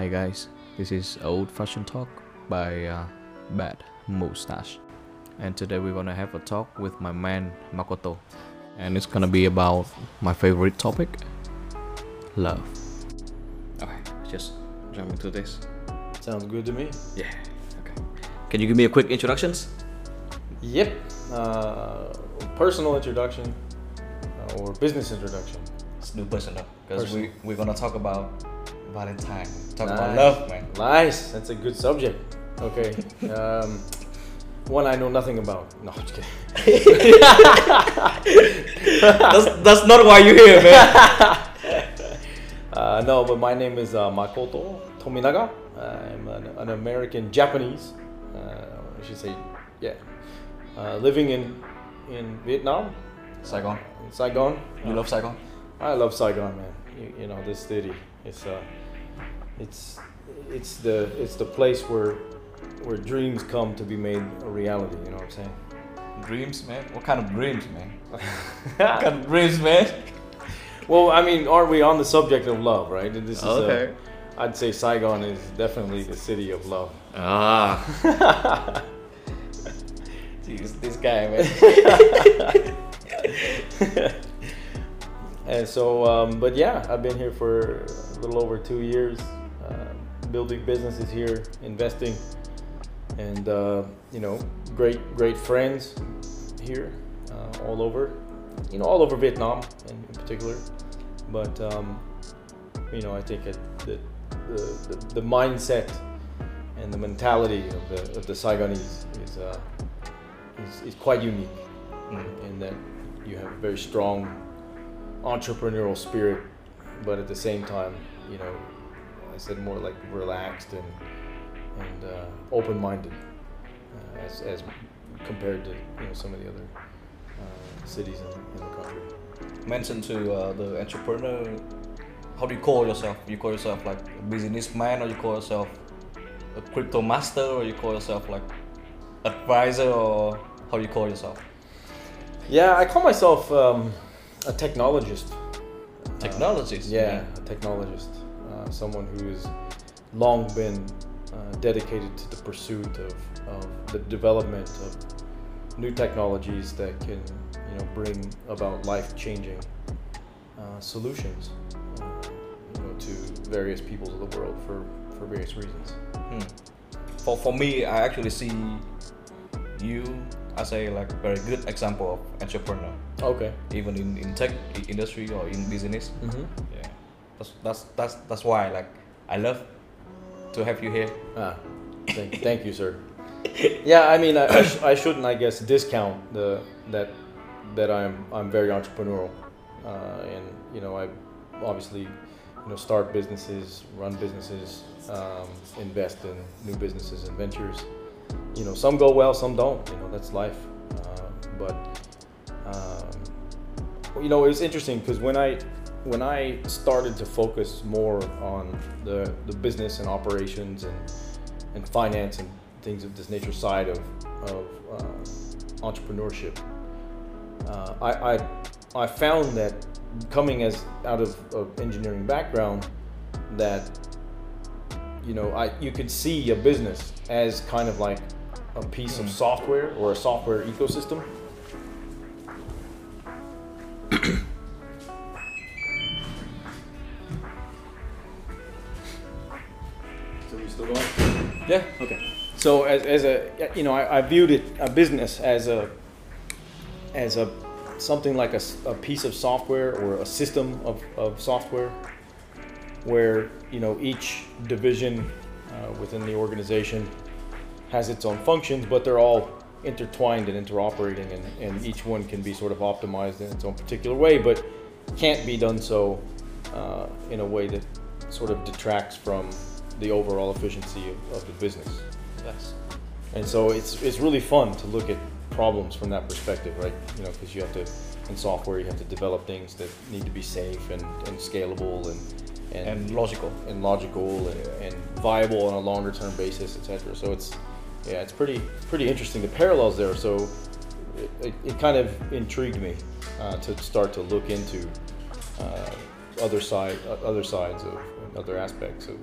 Hi guys, this is Old Fashioned Talk by uh, Bad Moustache. And today we're gonna have a talk with my man Makoto. And it's gonna be about my favorite topic love. Okay, just jump into this. Sounds good to me. Yeah, okay. Can you give me a quick introductions? Yep. Uh, personal introduction uh, or business introduction. Let's do personal, because we, we're gonna talk about Valentine. Talk about love, man. Nice. That's a good subject. Okay. Um, one I know nothing about. No, just kidding. that's, that's not why you're here, man. Uh, no, but my name is uh, Makoto Tominaga. I'm an, an American Japanese. Uh, I should say, yeah. Uh, living in in Vietnam, Saigon. Saigon. You love Saigon? I love Saigon, man. You, you know this city. It's uh, it's it's the it's the place where where dreams come to be made a reality. You know what I'm saying? Dreams, man. What kind of dreams, man? what kind of dreams, man? well, I mean, aren't we on the subject of love, right? This is uh, Okay. I'd say Saigon is definitely the city of love. Ah. Jeez, this guy, man. and so, um, but yeah, I've been here for a little over two years, building businesses here, investing, and uh, you know, great, great friends here, uh, all over, you know, all over Vietnam in, in particular. But um, you know, I think it, the, the, the the mindset and the mentality of the of the Saigonese is uh, is, is quite unique Mm. in that you have a very strong entrepreneurial spirit, but at the same time, you know, I said more like relaxed and and uh, open-minded uh, as, as compared to you know some of the other uh, cities in, in the country. Mention to uh, the entrepreneur. How do you call yourself? You call yourself like a businessman, or you call yourself a crypto master, or you call yourself like advisor, or how do you call yourself? Yeah, I call myself um, a technologist. Technologist. Yeah, a technologist. Uh, someone who has long been uh, dedicated to the pursuit of, of the development of new technologies that can, you know, bring about life-changing uh, solutions, uh, you know, to various peoples of the world for, for various reasons. Hmm. For for me, I actually see you as a like very good example of entrepreneur, Okay. even in, in tech industry or in business. Mm-hmm. Yeah, that's that's that's that's why like I love to have you here. Ah, thank, thank you, sir. Yeah, I mean, I, I, sh- I shouldn't, I guess, discount the that that I'm I'm very entrepreneurial, uh, and you know, I obviously, you know, start businesses, run businesses, um, invest in new businesses and ventures. You know, some go well, some don't. You know, that's life. Uh, but um, you know, it was interesting because when I when I started to focus more on the, the business and operations and, and finance and things of this nature side of, of uh, entrepreneurship, uh, I, I, I found that coming as out of, of engineering background, that you know I you could see a business as kind of like a piece of software or a software ecosystem. Yeah. Okay. So as, as a you know I, I viewed it a business as a as a something like a piece of software or a system of, of software where you know each division uh, within the organization has its own functions but they're all intertwined and interoperating and, and each one can be sort of optimized in its own particular way but can't be done so uh, in a way that sort of detracts from the overall efficiency of, of the business Yes. and so it's it's really fun to look at problems from that perspective, right? You know, because you have to in software you have to develop things that need to be safe and, and scalable and and, And logical. and logical and, and viable on a longer term basis, etc. So it's yeah, it's pretty pretty interesting. The parallels there. So it, it, it kind of intrigued me uh, to start to look into uh, other side uh, other sides of other aspects of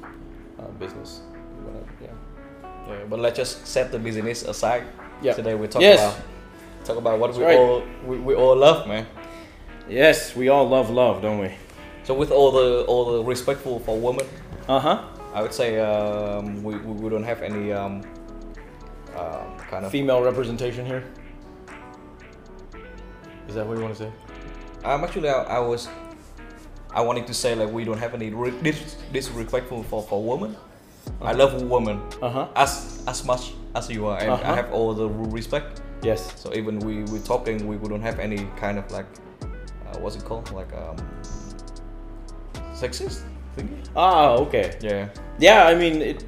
uh, business. Whatever, yeah. Yeah, but let's just set the business aside. Yeah. Today we talk Yes. about talk about what we right. all we, we all love, man. Yes, we all love love, don't we? So with all the all the respectful for women, Uh huh. I would say um, we, we don't have any um, um, kind of. Female representation here. Is that what you want to say? Um, actually, I, I was I wanted to say like we don't have any re- dis- disrespectful for for women. I love women Uh huh. as as much as you are, and Uh-huh. I have all the respect. Yes. So even we we talking, we wouldn't have any kind of like uh, what's it called, like um, sexist thing. Ah, okay. Yeah, Yeah, I mean, it,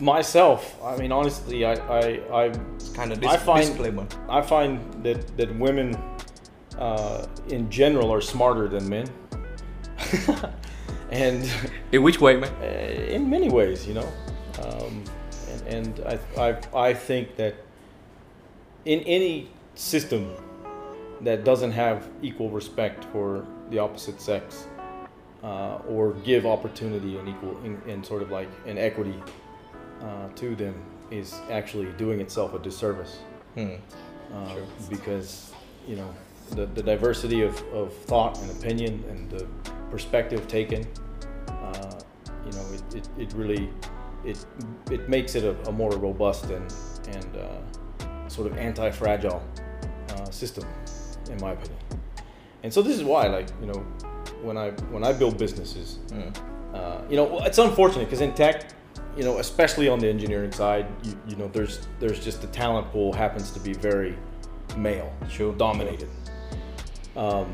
myself. I mean, honestly, I, I, I, it's kind of I find- disclaimer. I find that that women, uh, in general, are smarter than men, and In which way, man? uh, in many ways, you know. Um, and and I, I, I think that in any system that doesn't have equal respect for the opposite sex uh, or give opportunity and equal and, and sort of like an equity uh, to them is actually doing itself a disservice Hmm. uh, Sure. because you know the, the diversity of, of thought and opinion and the perspective taken uh, you know it, it, it really it it makes it a, a more robust and and uh, sort of anti-fragile uh, system in my opinion and so this is why like you know when I when I build businesses Hmm. uh, you know, it's unfortunate because in tech, you know, especially on the engineering side, you, you know, there's there's just the talent pool happens to be very male, Sure. dominated. Um,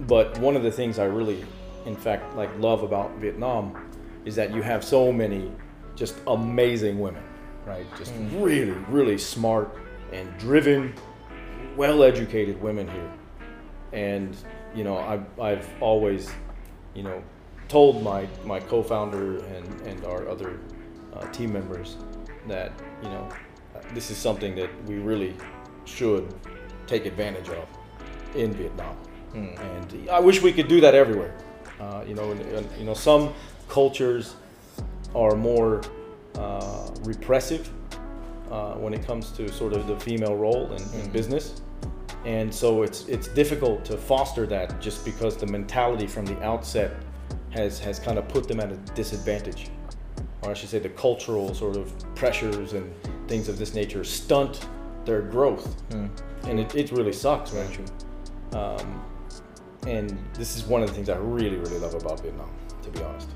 but one of the things I really, in fact, like love about Vietnam is that you have so many just amazing women, right? Just really, really smart and driven, well-educated women here. And you know I've, I've always you know told my my co-founder and and our other uh, team members that you know this is something that we really should take advantage of in Vietnam Hmm. and I wish we could do that everywhere uh, you know and, and, you know some cultures are more uh, repressive uh, when it comes to sort of the female role in, in Mhm. business and so it's it's difficult to foster that just because the mentality from the outset has has kind of put them at a disadvantage or I should say the cultural sort of pressures and things of this nature stunt their growth Hmm. and it, it really sucks man um, and this is one of the things I really really love about Vietnam to be honest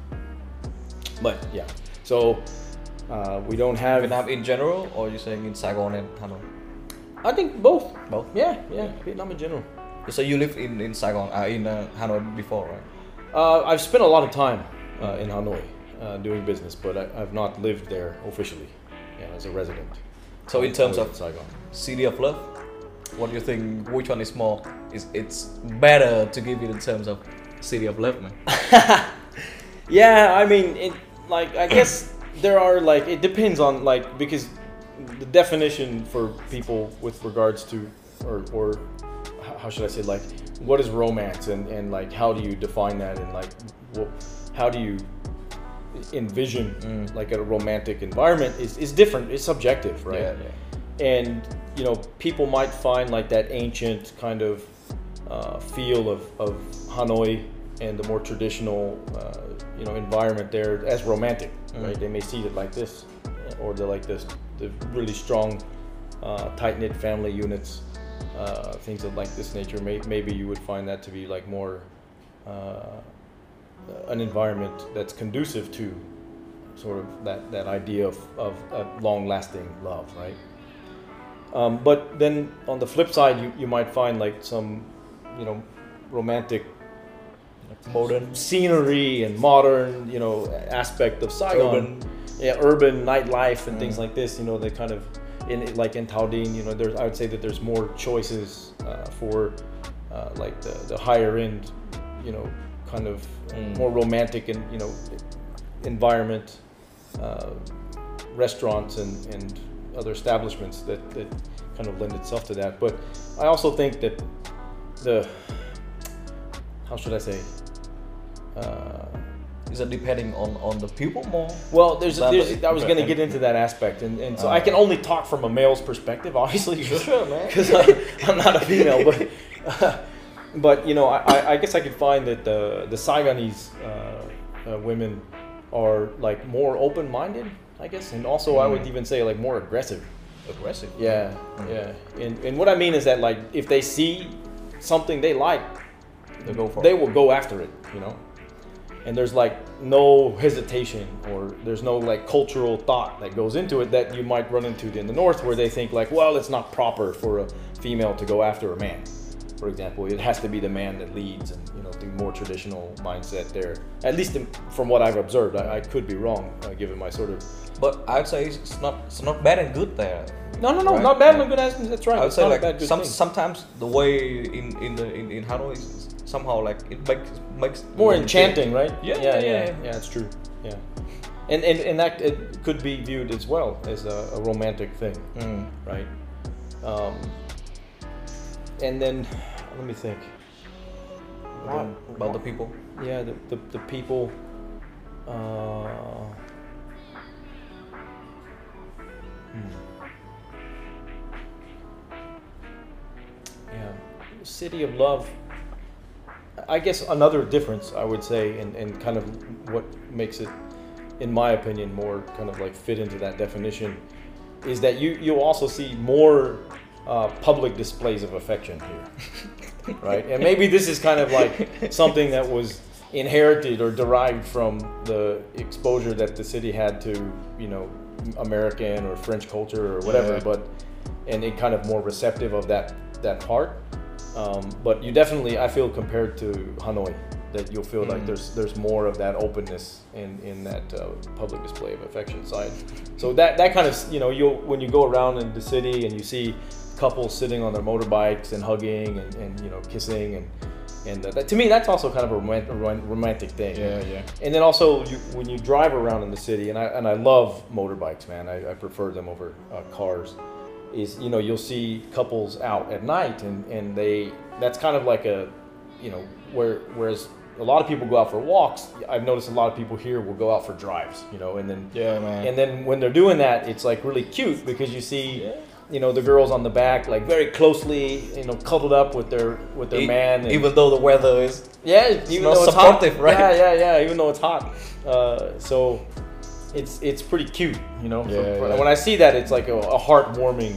but yeah so uh, we don't have Vietnam in general, or you saying in Saigon and Hanoi? I think both Both. yeah yeah Vietnam in general So you lived in in Saigon, uh, in uh, Hanoi before, right? Uh, I've spent a lot of time uh, in Hanoi uh, doing business, but I, I've not lived there officially yeah, as a resident. So in terms of Saigon, City of Love, what do you think? Which one is more? Is it's better to give it in terms of City of Love, man? yeah, I mean, it, like I guess there are like it depends on like because the definition for people with regards to or or how should I say like what is romance and and like how do you define that and like wh- how do you envision Mm. like a romantic environment is, is different it's subjective right Yeah, yeah. And you know people might find like that ancient kind of uh, feel of, of Hanoi and the more traditional uh, you know environment there as romantic Mm. right? They may see it like this or they're like this the really strong uh, tight-knit family units uh, things of like this nature. May, maybe you would find that to be like more uh, an environment that's conducive to sort of that, that idea of, of, of long-lasting love right um, but then on the flip side, you, you might find like some, you know, romantic Modern, scenery and modern, you know, aspect of Saigon. urban. Yeah, urban nightlife and things Mm. like this. You know, they kind of in like in Tao you know, there's I would say that there's more choices uh, for uh, like the, the higher end, you know, kind of Mm. more romantic and you know environment, uh, restaurants and, and other establishments that, that kind of lend itself to that. But I also think that the how should I say uh, is it depending on on the people more? Well, there's, there's I was going to get into that aspect, and, and so Uh. I can only talk from a male's perspective, obviously, Sure, man. because I'm not a female, but but you know, I, I- guess I could find that the the Saigonese uh, uh, women are like more open-minded, I guess, and also I would Mm. even say like more aggressive. Aggressive. Yeah, Mm. yeah. And and what I mean is that like if they see something they like, They go for they it. will go after it, you know. And there's like no hesitation or there's no like cultural thought that goes into it that you might run into in the north where they think like, well, it's not proper for a female to go after a man. For example, it has to be the man that leads and you know the more traditional mindset there. At least in, from what I've observed, I, I could be wrong uh, given my sort of But I'd say it's not it's not bad and good there. no no no Right? not bad Yeah. not good that's right I would say like bad some, thing. sometimes the way in in the in, in Hanoi is somehow like it makes makes more enchanting, right? Yeah, yeah, yeah, yeah, yeah. It's true. Yeah, and and and that it could be viewed as well as a, a romantic thing, Mm. right? Um, and then let me think. What about the people? Yeah, the the, the people. Uh, hmm. Yeah, City of Love. I guess another difference I would say, and, and kind of what makes it, in my opinion, more kind of like fit into that definition, is that you you'll also see more uh, public displays of affection here, right? And maybe this is kind of like something that was inherited or derived from the exposure that the city had to, you know, American or French culture or whatever, Yeah. but and it kind of more receptive of that that part. Um, but you definitely, I feel, compared to Hanoi, that you'll feel like Mm. there's there's more of that openness in in that uh, public display of affection side. So that that kind of you know you'll when you go around in the city and you see couples sitting on their motorbikes and hugging and, and you know kissing and and uh, that, to me that's also kind of a romantic, romantic thing. Yeah yeah. And then also you, when you drive around in the city, and I and I love motorbikes, man. I, I prefer them over uh, cars. Is you know you'll see couples out at night, and and they that's kind of like a, you know, where whereas a lot of people go out for walks. I've noticed a lot of people here will go out for drives, you know, and then Yeah, man. and then when they're doing that, it's like really cute because you see, Yeah. You know, the girls on the back like very closely, you know, cuddled up with their with their E- man. and- even though the weather is yeah, even though it's hot. right? Yeah, yeah, yeah. Even though it's hot, uh, so it's it's pretty cute, you know. Yeah, For- yeah. When I see that, it's like a, a heartwarming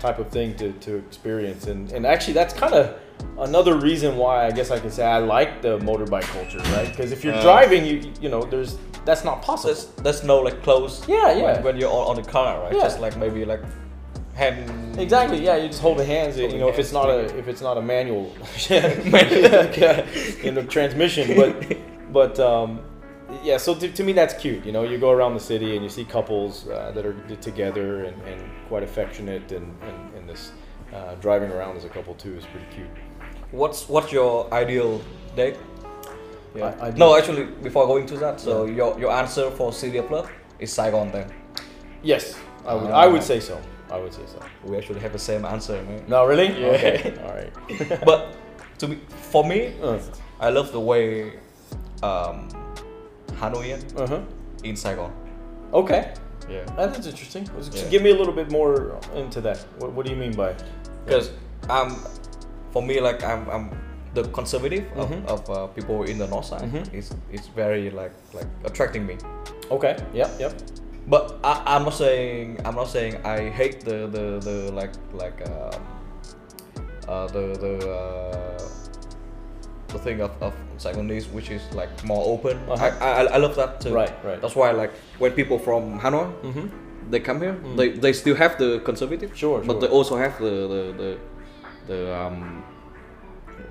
type of thing to, to experience, and and actually that's kind of another reason why I guess I can say I like the motorbike culture, right? Because if you're Uh. driving, you you know, there's that's not possible. there's, there's no like close Yeah, yeah. when, when you're on, on the car right Yeah. just like maybe like hand Exactly. Yeah, you just hold the hands. You Holding know, if it's hands, not a if it's not a manual, like, uh, in the transmission, but but um, yeah. So to, to me, that's cute. You know, you go around the city and you see couples uh, that are together and, and quite affectionate, and and, and this uh, driving around as a couple too is pretty cute. what's what's your ideal date yeah I- I no actually before going to that so your your answer for City of love is saigon then Yes, I would. Ah. I would say so. I would say so. we actually have the same answer man No, really? Yeah. Okay. All right. but to me for me uh i love the way um hanoian huh. in saigon Okay. yeah That's interesting. Yeah. Give me a little bit more into that. What, what do you mean by? because um for me like i'm i'm the conservative of, Mhm. of uh, people in the north side Mhm. is is very like like attracting me Okay. Yep. Yep. But I, I'm not saying I'm not saying I hate the the, the like like um, uh, the the uh, the thing of, of Saigonese which is like more open. Uh-huh. I, I I love that too. Right, right. That's why like when people from Hanoi Mm-hmm. they come here, they, they still have the conservative, Sure, but sure. they also have the the the, the um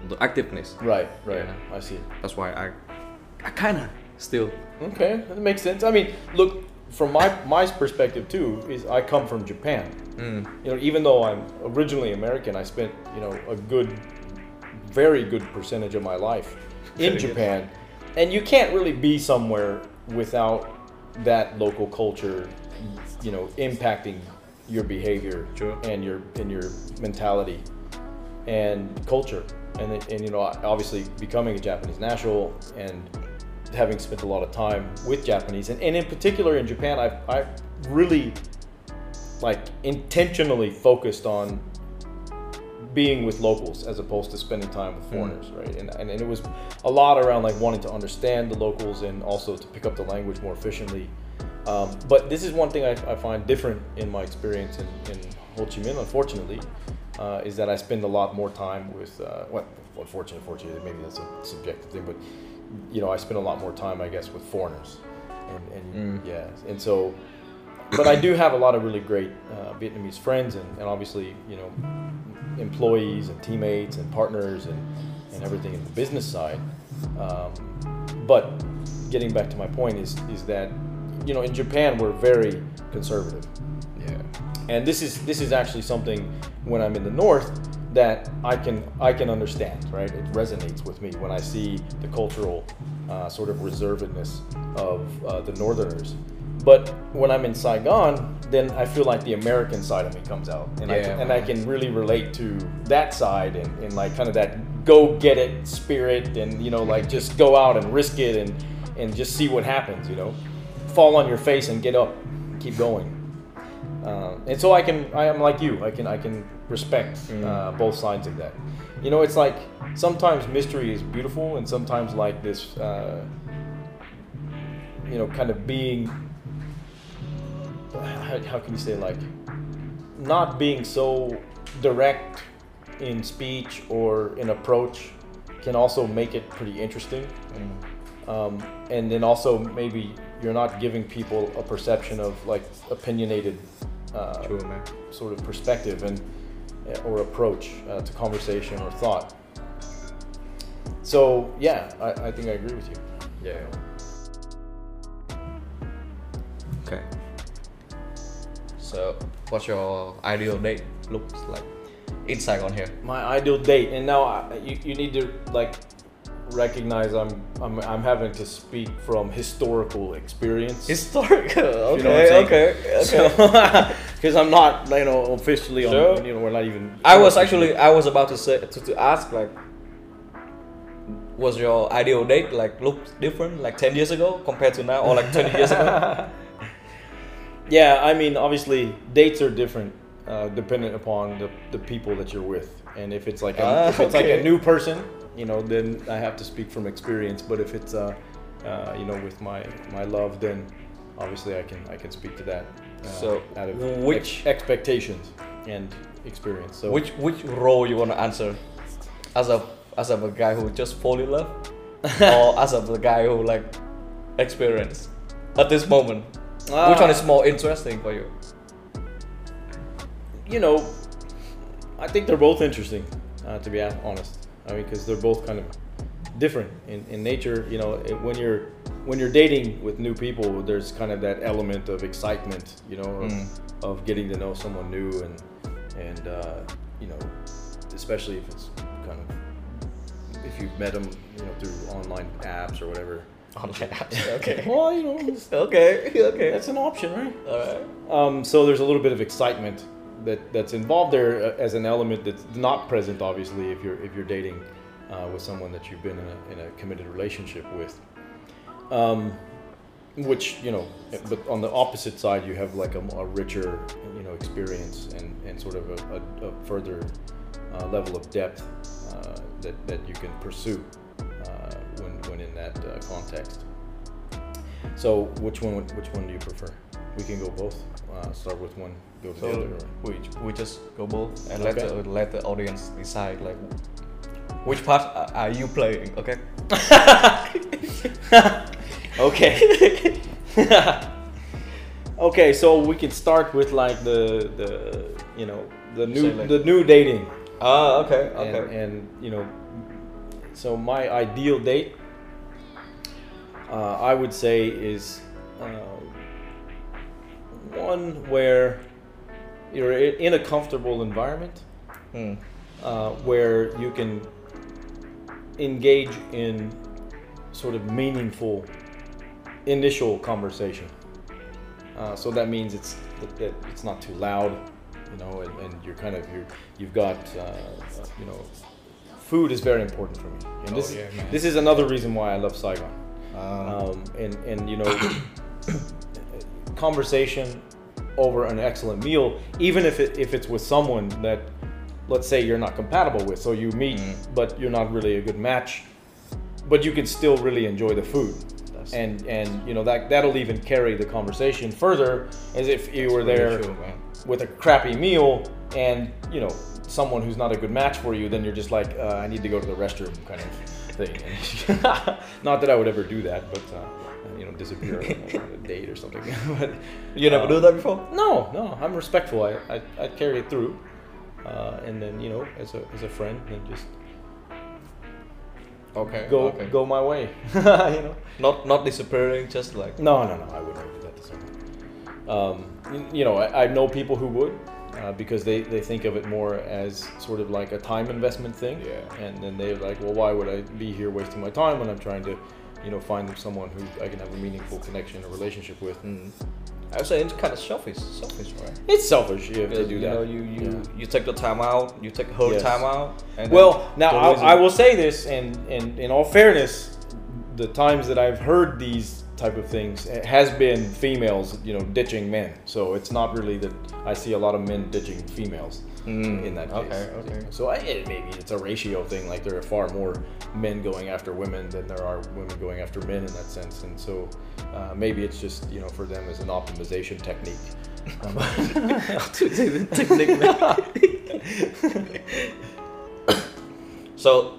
the activeness. Right, right. Yeah. I see. That's why I I kind of still Okay, that makes sense. I mean, look, from my my perspective too, is I come from Japan. mm, You know, even though I'm originally American, I spent you know a good, very good percentage of my life in good. Japan, and you can't really be somewhere without that local culture, you know, impacting your behavior Sure. and your and your mentality and culture, and and you know, obviously becoming a Japanese national and having spent a lot of time with Japanese, and, and in particular in Japan, I I really like intentionally focused on being with locals as opposed to spending time with foreigners, right? And, and and it was a lot around like wanting to understand the locals and also to pick up the language more efficiently. Um, but this is one thing I, I find different in my experience in, in Ho Chi Minh, unfortunately, uh, is that I spend a lot more time with, uh, well, unfortunately, fortunately, maybe that's a subjective thing, but, you know, I spend a lot more time, I guess, with foreigners. And, and yeah, and so, but I do have a lot of really great uh, Vietnamese friends and, and obviously, you know, employees and teammates and partners and, and everything in the business side. Um, but getting back to my point is, is that you know, in Japan we're very conservative. Yeah. And this is this is actually something when I'm in the north that I can I can understand, right? It resonates with me when I see the cultural uh, sort of reservedness of uh, the northerners. But when I'm in Saigon, then I feel like the American side of me comes out, and I can, and I can really relate to that side and, and like kind of that go get it spirit, and you know like just go out and risk it and and just see what happens, you know, fall on your face and get up, keep going. Uh, and so I can, I am like you. I can, I can respect uh, both sides of that. You know, it's like sometimes mystery is beautiful, and sometimes like this, uh, you know, kind of being. How, how can you say like, not being so direct in speech or in approach can also make it pretty interesting. Um, and then also maybe you're not giving people a perception of like opinionated uh, True, man. sort of perspective and or approach uh, to conversation or thought. So yeah, I, I think I agree with you. Yeah. Okay. So, what's your ideal date looks like in Saigon here? My ideal date, and now I, you, you need to like recognize I'm, I'm I'm having to speak from historical experience. Historical. Okay. You know what I'm saying? okay. Okay. Because I'm not, you know, officially on. Sure. You know, we're not even. I was actually I was about to say to, to ask like was your ideal date like look different like 10 years ago compared to now or like 20 years ago Yeah, I mean, obviously, dates are different uh, dependent upon the, the people that you're with, and if it's like a, Ah, if it's like a new person, you know, then I have to speak from experience. But if it's uh, uh, you know, with my my love, then obviously I can I can speak to that. Uh, So, out of which- ex- expectations and experience? So which which role you want to answer as a as of a guy who just fall in love or as of the guy who like experience at this moment which one is more interesting for you you know, I think they're both interesting, uh, to be honest. I mean, because they're both kind of different in, in nature. You know, it, when you're when you're dating with new people, there's kind of that element of excitement, you know, of, Mm. of getting to know someone new and and uh, you know, especially if it's kind of if you've met them, you know, through online apps or whatever. online apps okay Well, you know, okay okay that's an option, right? all right Um, so there's a little bit of excitement that, that's involved there uh, as an element that's not present, obviously, if you're if you're dating uh, with someone that you've been in a, in a committed relationship with. Um, which you know, but on the opposite side, you have like a, a richer, you know, experience and, and sort of a, a, a further uh, level of depth uh, that that you can pursue uh, when when in that uh, context. So which one which one do you prefer? We can go both. Start with one, go so. Or... we, we just go both and let the, let the audience decide like which part are- you playing okay Okay. okay, so we can start with like the the you know the new like- the new dating ah okay and, okay and you know so my ideal date uh, I would say is uh, one where you're in a comfortable environment Hmm. uh, where you can engage in sort of meaningful initial conversation. Uh, so that means it's that, it's not too loud, you know, and, and you're kind of you're you've got uh, you know, food is very important for me, and Oh, this yeah, man. this is another reason why I love Saigon. Um, um, and and you know conversation over an excellent meal even if it if it's with someone that let's say you're not compatible with so you meet Mm. but you're not really a good match but you can still really enjoy the food. That's- and and you know that that'll even carry the conversation further as if you were there true, with a crappy meal and you know someone who's not a good match for you then you're just like uh, i need to go to the restroom kind of thing not that i would ever do that but uh, you know disappear on a date or something but You never uh, do that before? no no i'm respectful i i, I carry it through uh, and then you know as a as a friend and just Okay. go okay. go my way you know Not not disappearing, just like No, no, no. I wouldn't do that to someone. Um, y- you know, I, I know people who would uh, because they, they think of it more as sort of like a time investment thing. Yeah. And then they're like, well, why would I be here wasting my time when I'm trying to, you know, find someone who I can have a meaningful connection or relationship with? mm, I would say it's kind of selfish, selfish, right? It's selfish if they do you that. know, you you Yeah. you take the time out, you take her Yes. time out, and Well, now I, I will say this, and, and in all fairness, the times that I've heard these type of things it has been females, you know, ditching men. So it's not really that I see a lot of men ditching females Mm, in that case. okay, okay. So I, it, maybe it's a ratio thing. Like there are far more men going after women than there are women going after men in that sense. And so uh, maybe it's just you know for them as an optimization technique. Um, So,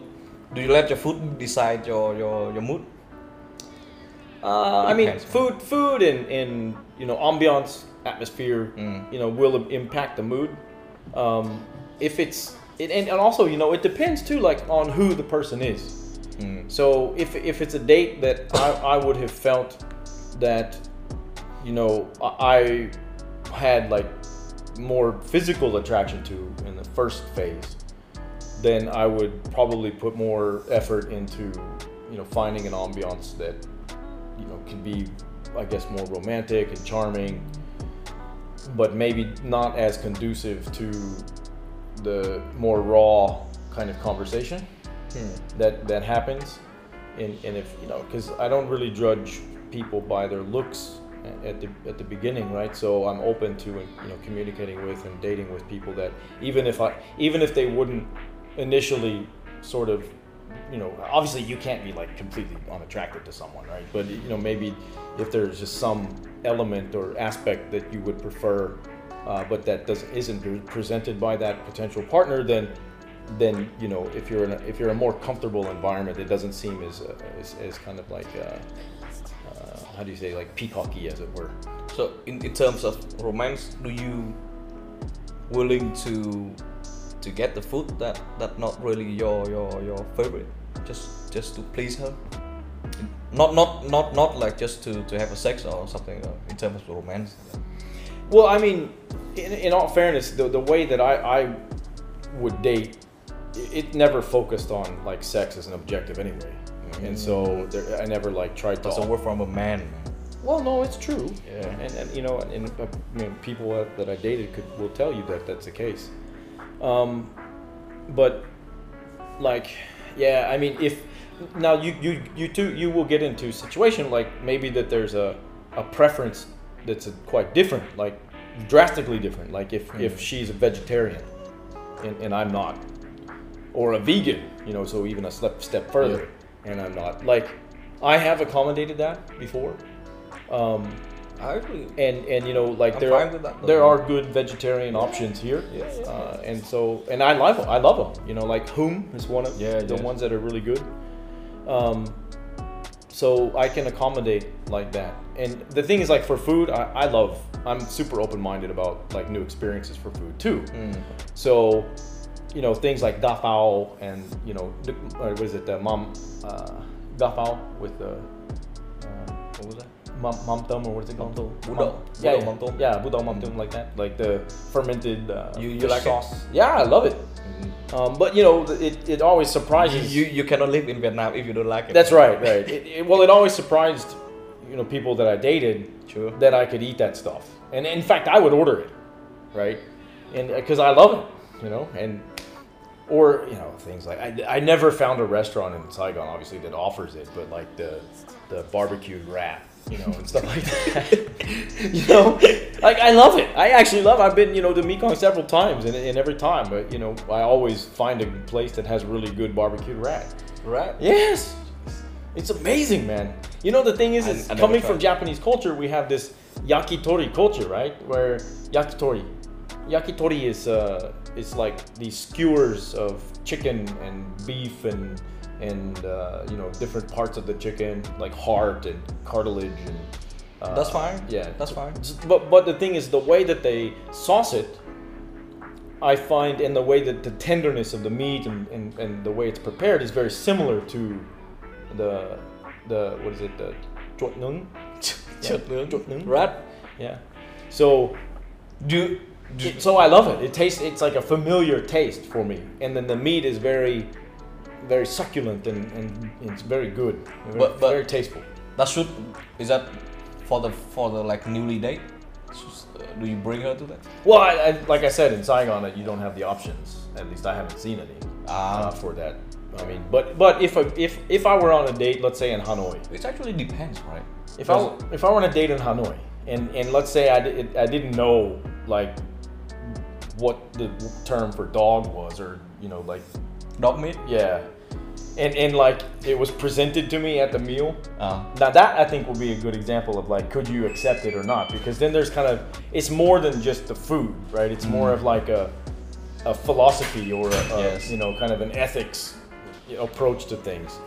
do you let your food decide your your your mood? Uh, I mean, food, food, and, and you know, ambiance, atmosphere, Mm. you know, will impact the mood. Um, if it's, it, and, and also, you know, it depends too, like on who the person is. Mm. So if if it's a date that I, I would have felt that, you know, I I had like more physical attraction to in the first phase, then I would probably put more effort into, you know, finding an ambiance that, you know, can be, I guess, more romantic and charming, but maybe not as conducive to the more raw kind of conversation Hmm. that that happens and, and if you know because i don't really judge people by their looks at the at the beginning right so i'm open to you know communicating with and dating with people that even if i even if they wouldn't initially sort of you know obviously you can't be like completely unattracted to someone right? But you know maybe if there's just some element or aspect that you would prefer uh, but that doesn't isn't presented by that potential partner then then you know if you're in a, if you're in a more comfortable environment it doesn't seem as uh, as, as kind of like uh, uh, how do you say like peacocky as it were. So, in, in terms of romance, do you willing to to get the food that that not really your your your favorite, just just to please her? Not not not not like just to to have a sex or something. Uh, in terms of romance. well i mean in, in all fairness the, the way that i i would date it, never focused on like sex as an objective anyway and so there, i never like tried to a word from a man. Well, no, it's true. Yeah. and, and you know, and uh, I mean, people that, that I dated could will tell you that that's the case. Um, but like, yeah, I mean, if now you you you two you will get into a situation like maybe that there's a a preference that's a, quite different, like drastically different. Like if if she's a vegetarian and, and I'm not, or a vegan, you know, so even a step step further, and I'm not. Like, I have accommodated that before. Um, I actually. and and you know like I'm there are, that, there are good vegetarian options here. Yeah, yeah, uh, and so and I love them I love them you know like Hum is one of Yeah, the yeah. ones that are really good. Um, so I can accommodate like that. And the thing is like for food I, I love I'm super open-minded about like new experiences for food too. Mm. so you know things like dafao and you know the- uh, what is it the mom uh, dafao with the uh, What was that? Mam, mam tum or what is it called? Mam tum. Mam- Budao. Yeah, yeah. mam tum. Yeah, budao mam tum like that, like the fermented uh, You- you like it? sauce. Yeah, I love it. Um, but you know, it, it always surprises. you you cannot live in Vietnam if you don't like it. That's right, right. It, it, well, it always surprised you know people that I dated Sure. that I could eat that stuff, and in fact, I would order it, right? And because I love it, you know, and or you know things like I, I never found a restaurant in Saigon obviously that offers it, but like the the barbecued rat, you know, and stuff like that. you know, like I love it. I actually love. It. I've been you know to Mekong several times, and, and every time, but you know, I always find a place that has really good barbecued rat. Right. Yes, it's amazing, man. You know the thing is, is I never coming from Japanese culture, we have this yakitori culture, right? Where yakitori, yakitori is uh, it's like these skewers of chicken and beef and and uh, you know different parts of the chicken, like heart and cartilage and. Uh, That's fine. Yeah, That's fine. But but the thing is, the way that they sauce it, I find, and the way that the tenderness of the meat and, and, and the way it's prepared is very similar to the the what is it the chot nung Chot nung. chot nung Right. yeah so Do, do so I love it it tastes it's like a familiar taste for me and then the meat is very very succulent and, and it's very good very, But- but- very tasteful that should is that for the for the like newly date? Just, uh, do you bring her to that? well I, I, like I said in Saigon you don't have the options at least I haven't seen any Ah. uh, for that I mean but but if I, if if I were on a date let's say in Hanoi It actually depends, right? If I if I were on a date in Hanoi and and let's say I, I didn't know like what the term for dog was or you know like dog meat. yeah. And and like it was presented to me at the meal. Uh, now that I think would be a good example of like could you accept it or not? Because then there's kind of it's more than just the food right? It's more of like a a philosophy or a, a, Yes. you know kind of an ethics approach to things.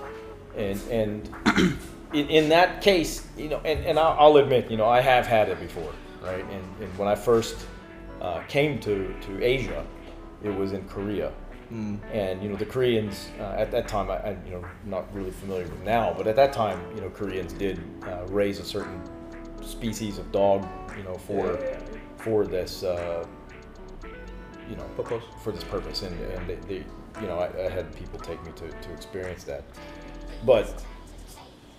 And and in, in that case you know and, and I'll, I'll admit you know I have had it before right? And, and when I first uh, came to to Asia it was in Korea mm, and you know the Koreans uh, at that time I, I you know not really familiar with now, but at that time you know Koreans did uh, raise a certain species of dog you know for for this uh, you know Purpose. for this purpose. And, and they, they you know I, I had people take me to, to experience that, but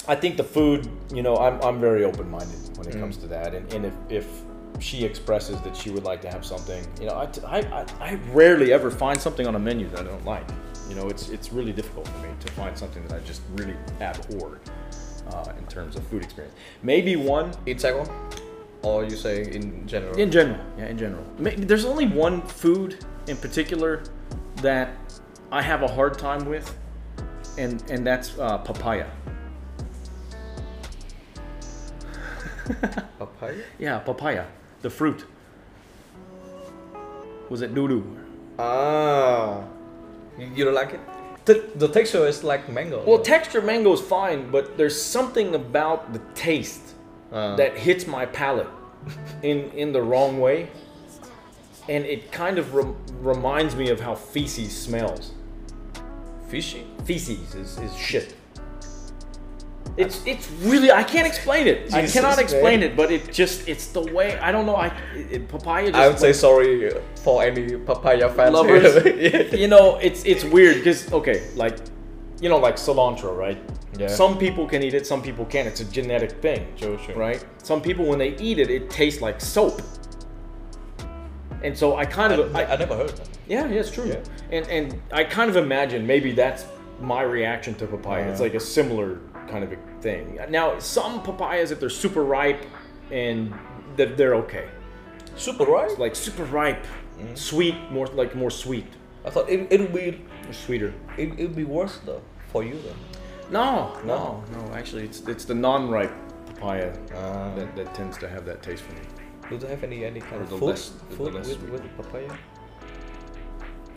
I think the food you know I'm, I'm very open minded when it comes to that. And, and if, if she expresses that she would like to have something you know I, I, I, I rarely ever find something on a menu that I don't like you know it's it's really difficult for me to find something that I just really abhor uh, in terms of food experience maybe one in Saigon, or you say in general? in general, yeah, in general. Ma- There's only one food in particular that I have a hard time with, and and that's uh, papaya. papaya. Yeah, papaya, the fruit. Was it doo-doo? Ah, you, you don't like it? The, the texture is like mango. Well, texture mango is fine, but there's something about the taste Uh, that hits my palate in in the wrong way, and it kind of rem- reminds me of how feces smells. fishy. feces is, is shit. It's it's really I can't explain it. I cannot explain man. it, but it just it's the way I don't know. I it, papaya. Just I would say sorry for any papaya fans. Lovers. yeah. you know it's it's weird because okay like you know like cilantro right. Yeah. Some people can eat it, some people can't. It's a genetic thing, Sure, sure. right? Some people when they eat it, it tastes like soap. And so I kind of I, I, I never heard that. Yeah, yeah, it's true. Yeah. And and I kind of imagine maybe that's my reaction to papaya. It's Uh-huh. like a similar kind of a thing. Now, some papayas, if they're super ripe, and that they're okay, Super ripe? like super ripe, Mm. sweet, more like more sweet, I thought it it would be sweeter. it it would be worse though for you then. No, no, no. Actually, it's it's the non-ripe papaya Ah. that, that tends to have that taste for me. Do they have any any kind Or of the food, less- the food less with, sweet with papaya?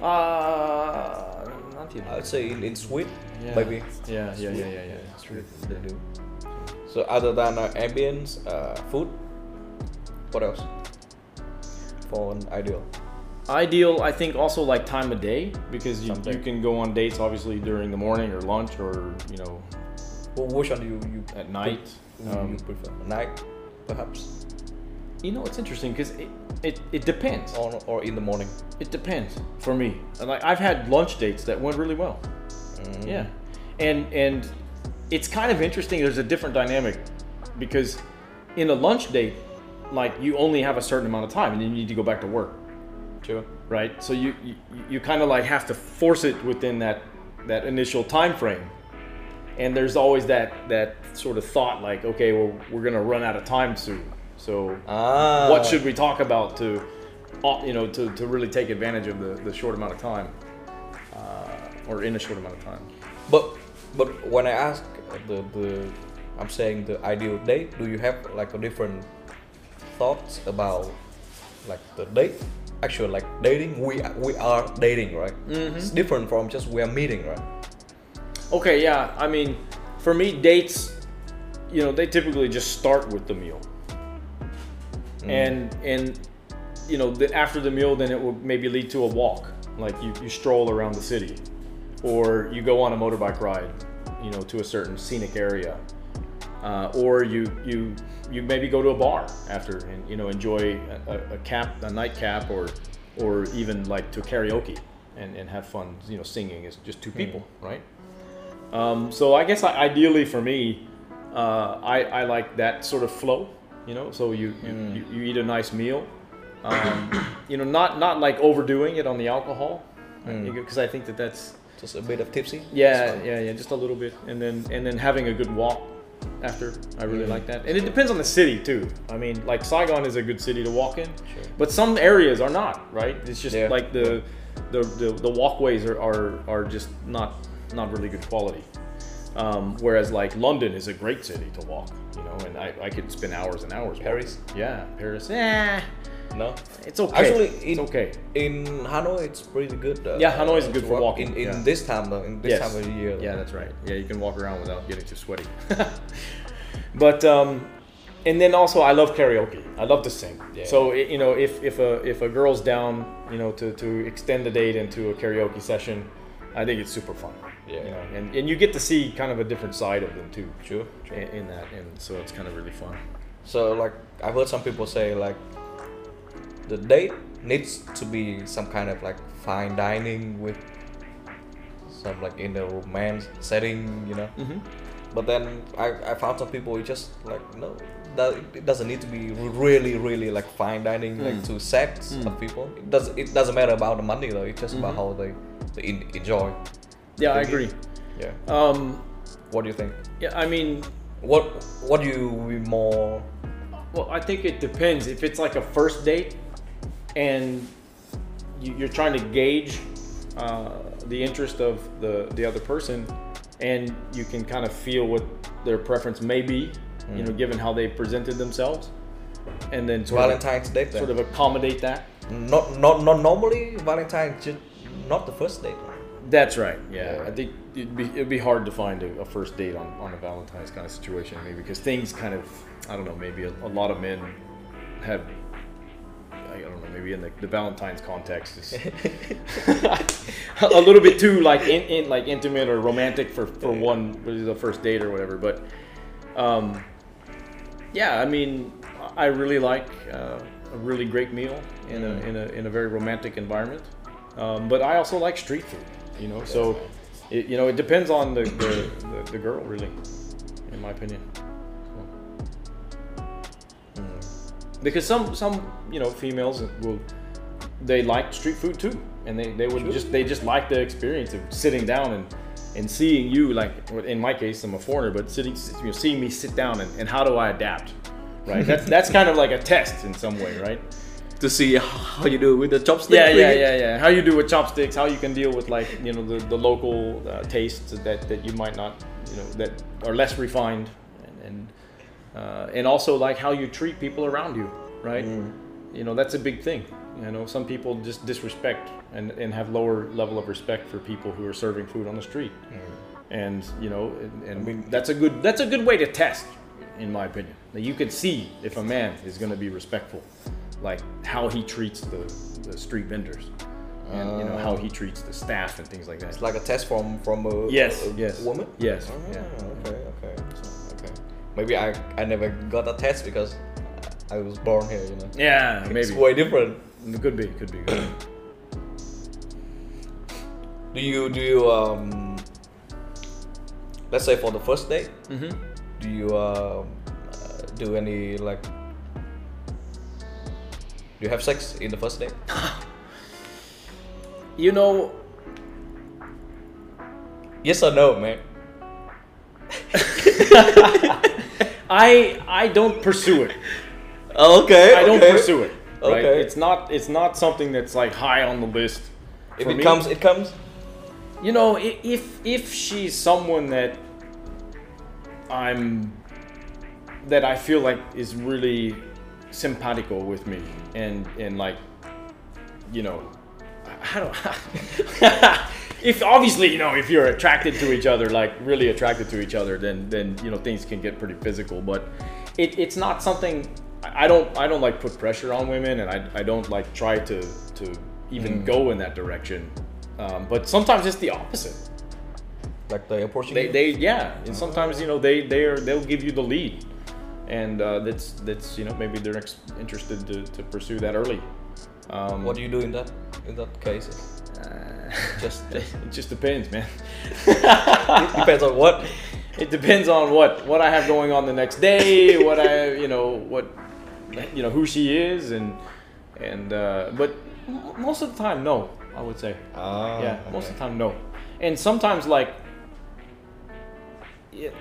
Uh, not even. I'd say in, in sweet, Yeah. maybe. Yeah, yeah, yeah, yeah, yeah. It's They do. So other than uh, ambience, uh, food, what else? For an ideal. Ideal, I think, also like time of day because you, you can go on dates obviously during the morning or lunch or you know Well, which one do you you at night. Um, you prefer? Night, perhaps, you know, it's interesting because it, it it depends. or or in the morning. It depends for me. And, Like I've had lunch dates that went really well. Mm. Yeah, and and it's kind of interesting. There's a different dynamic because in a lunch date, like you only have a certain amount of time and then you need to go back to work. Sure. right? So you you, you kind of like have to force it within that that initial time frame. And there's always that that sort of thought like, okay, well, we're gonna run out of time soon. So Ah. what should we talk about to, uh, you know, to, to really take advantage of the, the short amount of time, uh, or in a short amount of time? But but when I ask the the I'm saying the ideal date, do you have like a different thoughts about like the date? Actually, like dating, we we are dating, right? Mm-hmm. It's different from just we are meeting, right? Okay, yeah. I mean, for me, dates, you know, they typically just start with the meal, mm. and and you know, the, after the meal, then it will maybe lead to a walk, like you, you stroll around the city, or you go on a motorbike ride, you know, to a certain scenic area, uh, or you you you maybe go to a bar after and you know enjoy a, a, cap a nightcap or or even like to karaoke and, and have fun you know singing as just two people right? Um, so I guess I, ideally for me uh, I, I like that sort of flow you know? So you you, you, you eat a nice meal. Um, you know not not like overdoing it on the alcohol because I think that that's Just a bit of tipsy. yeah, yeah, yeah, just a little bit, and then and then having a good walk after. I really like that, and it depends on the city too. I mean, like Saigon is a good city to walk in, Sure. but some areas are not. Right? It's just Yeah. like the, the the the walkways are are, are just not not really good quality. Um, whereas like London is a great city to walk, you know, and I, I could spend hours and hours. walking. Paris? yeah, Paris. Yeah, No. it's okay. Actually, it's in okay. in Hanoi, it's pretty good. Uh, Yeah, Hanoi is good for walk. walking, In, in yeah. this time though, in this Yes. time of the year. Yeah, that's right. Yeah, you can walk around without getting too sweaty. but um, and then also I love karaoke. I love to sing. Yeah. So you know, if if a if a girl's down, you know, to to extend the date into a karaoke session, I think it's super fun. Yeah. You know, and and you get to see kind of a different side of them too. Sure, sure. In, in that, and so it's kind of really fun. So like I've heard some people say like the date needs to be some kind of like fine dining with some like in a romance setting, you know. Mm-hmm. But then I, I found some people who just like no that it doesn't need to be really really like fine dining like Mm. to sex Mm. of people. It does it doesn't matter about the money though. It's just about Mhm. how they they in, enjoy. Yeah, I agree. Yeah. Um, What do you think? yeah, I mean, What what do you be more? Well, I think it depends. If it's like a first date and you, you're trying to gauge uh, the interest of the, the other person and you can kind of feel what their preference may be, you know, given how they presented themselves, and then sort, of, Valentine's date then? sort of accommodate that. Not not not normally Valentine's just not the first date. That's right. Yeah, Yeah. I think it'd be it'd be hard to find a, a first date on, on a Valentine's kind of situation, maybe because things kind of I don't know. Maybe a, a lot of men have I don't know. Maybe in the, the Valentine's context is a little bit too like in, in like intimate or romantic for for one the first date or whatever. But um, yeah, I mean, I really like uh, a really great meal in a in a in a very romantic environment. Um, but I also like street food, you know. So, it, you know, it depends on the the, the, the girl, really, in my opinion. Because some some you know females will they like street food too, and they, they would Sure. just they just like the experience of sitting down and and seeing you like in my case I'm a foreigner, but sitting you know, seeing me sit down and, and how do I adapt, right? That's that's kind of like a test in some way, right? To see how you do with the chopstick. Yeah, yeah, yeah, yeah. How you do with chopsticks? How you can deal with like you know the, the local uh, tastes that, that you might not you know that are less refined, uh, and also like how you treat people around you, right? You know that's a big thing. You know some people just disrespect and, and have lower level of respect for people who are serving food on the street, and you know and, and I mean- that's a good that's a good way to test, in my opinion. That you can see if a man is going to be respectful, like how he treats the, the street vendors and you know how he treats the staff and things like that. It's like a test from from a, Yes, a yes. woman. Yes, Ah, yeah. Okay, okay. Maybe I I never got a test because I was born here. You know. Yeah, maybe. It's way different. It could be, could be. Could be. Do you do you um? Let's say for the first day, mm-hmm. do you um, uh, do any like? Do you have sex in the first day? You know, Yes or no, man? I I don't pursue it. Oh, okay. I don't okay. pursue it. Right? Okay. It's not it's not something that's like high on the list. If it me. comes, it comes. You know, if if she's someone that I'm that I feel like is really simpatico with me and and like you know I don't if obviously you know if you're attracted to each other like really attracted to each other then then you know things can get pretty physical. But it, it's not something I don't I don't like put pressure on women and I, I don't like try to to even go in that direction. Um, but sometimes it's the opposite. Like they approaching they, you. they yeah. And sometimes you know they they are they'll give you the lead. And uh, that's that's you know maybe they're interested to, to pursue that early. Um, What do you do in that in that case? Uh, Just it just depends man. It depends on what. it depends on what what I have going on the next day what I you know what you know who she is and and uh, but most of the time no I would say. Ah, yeah most of the time no. And sometimes like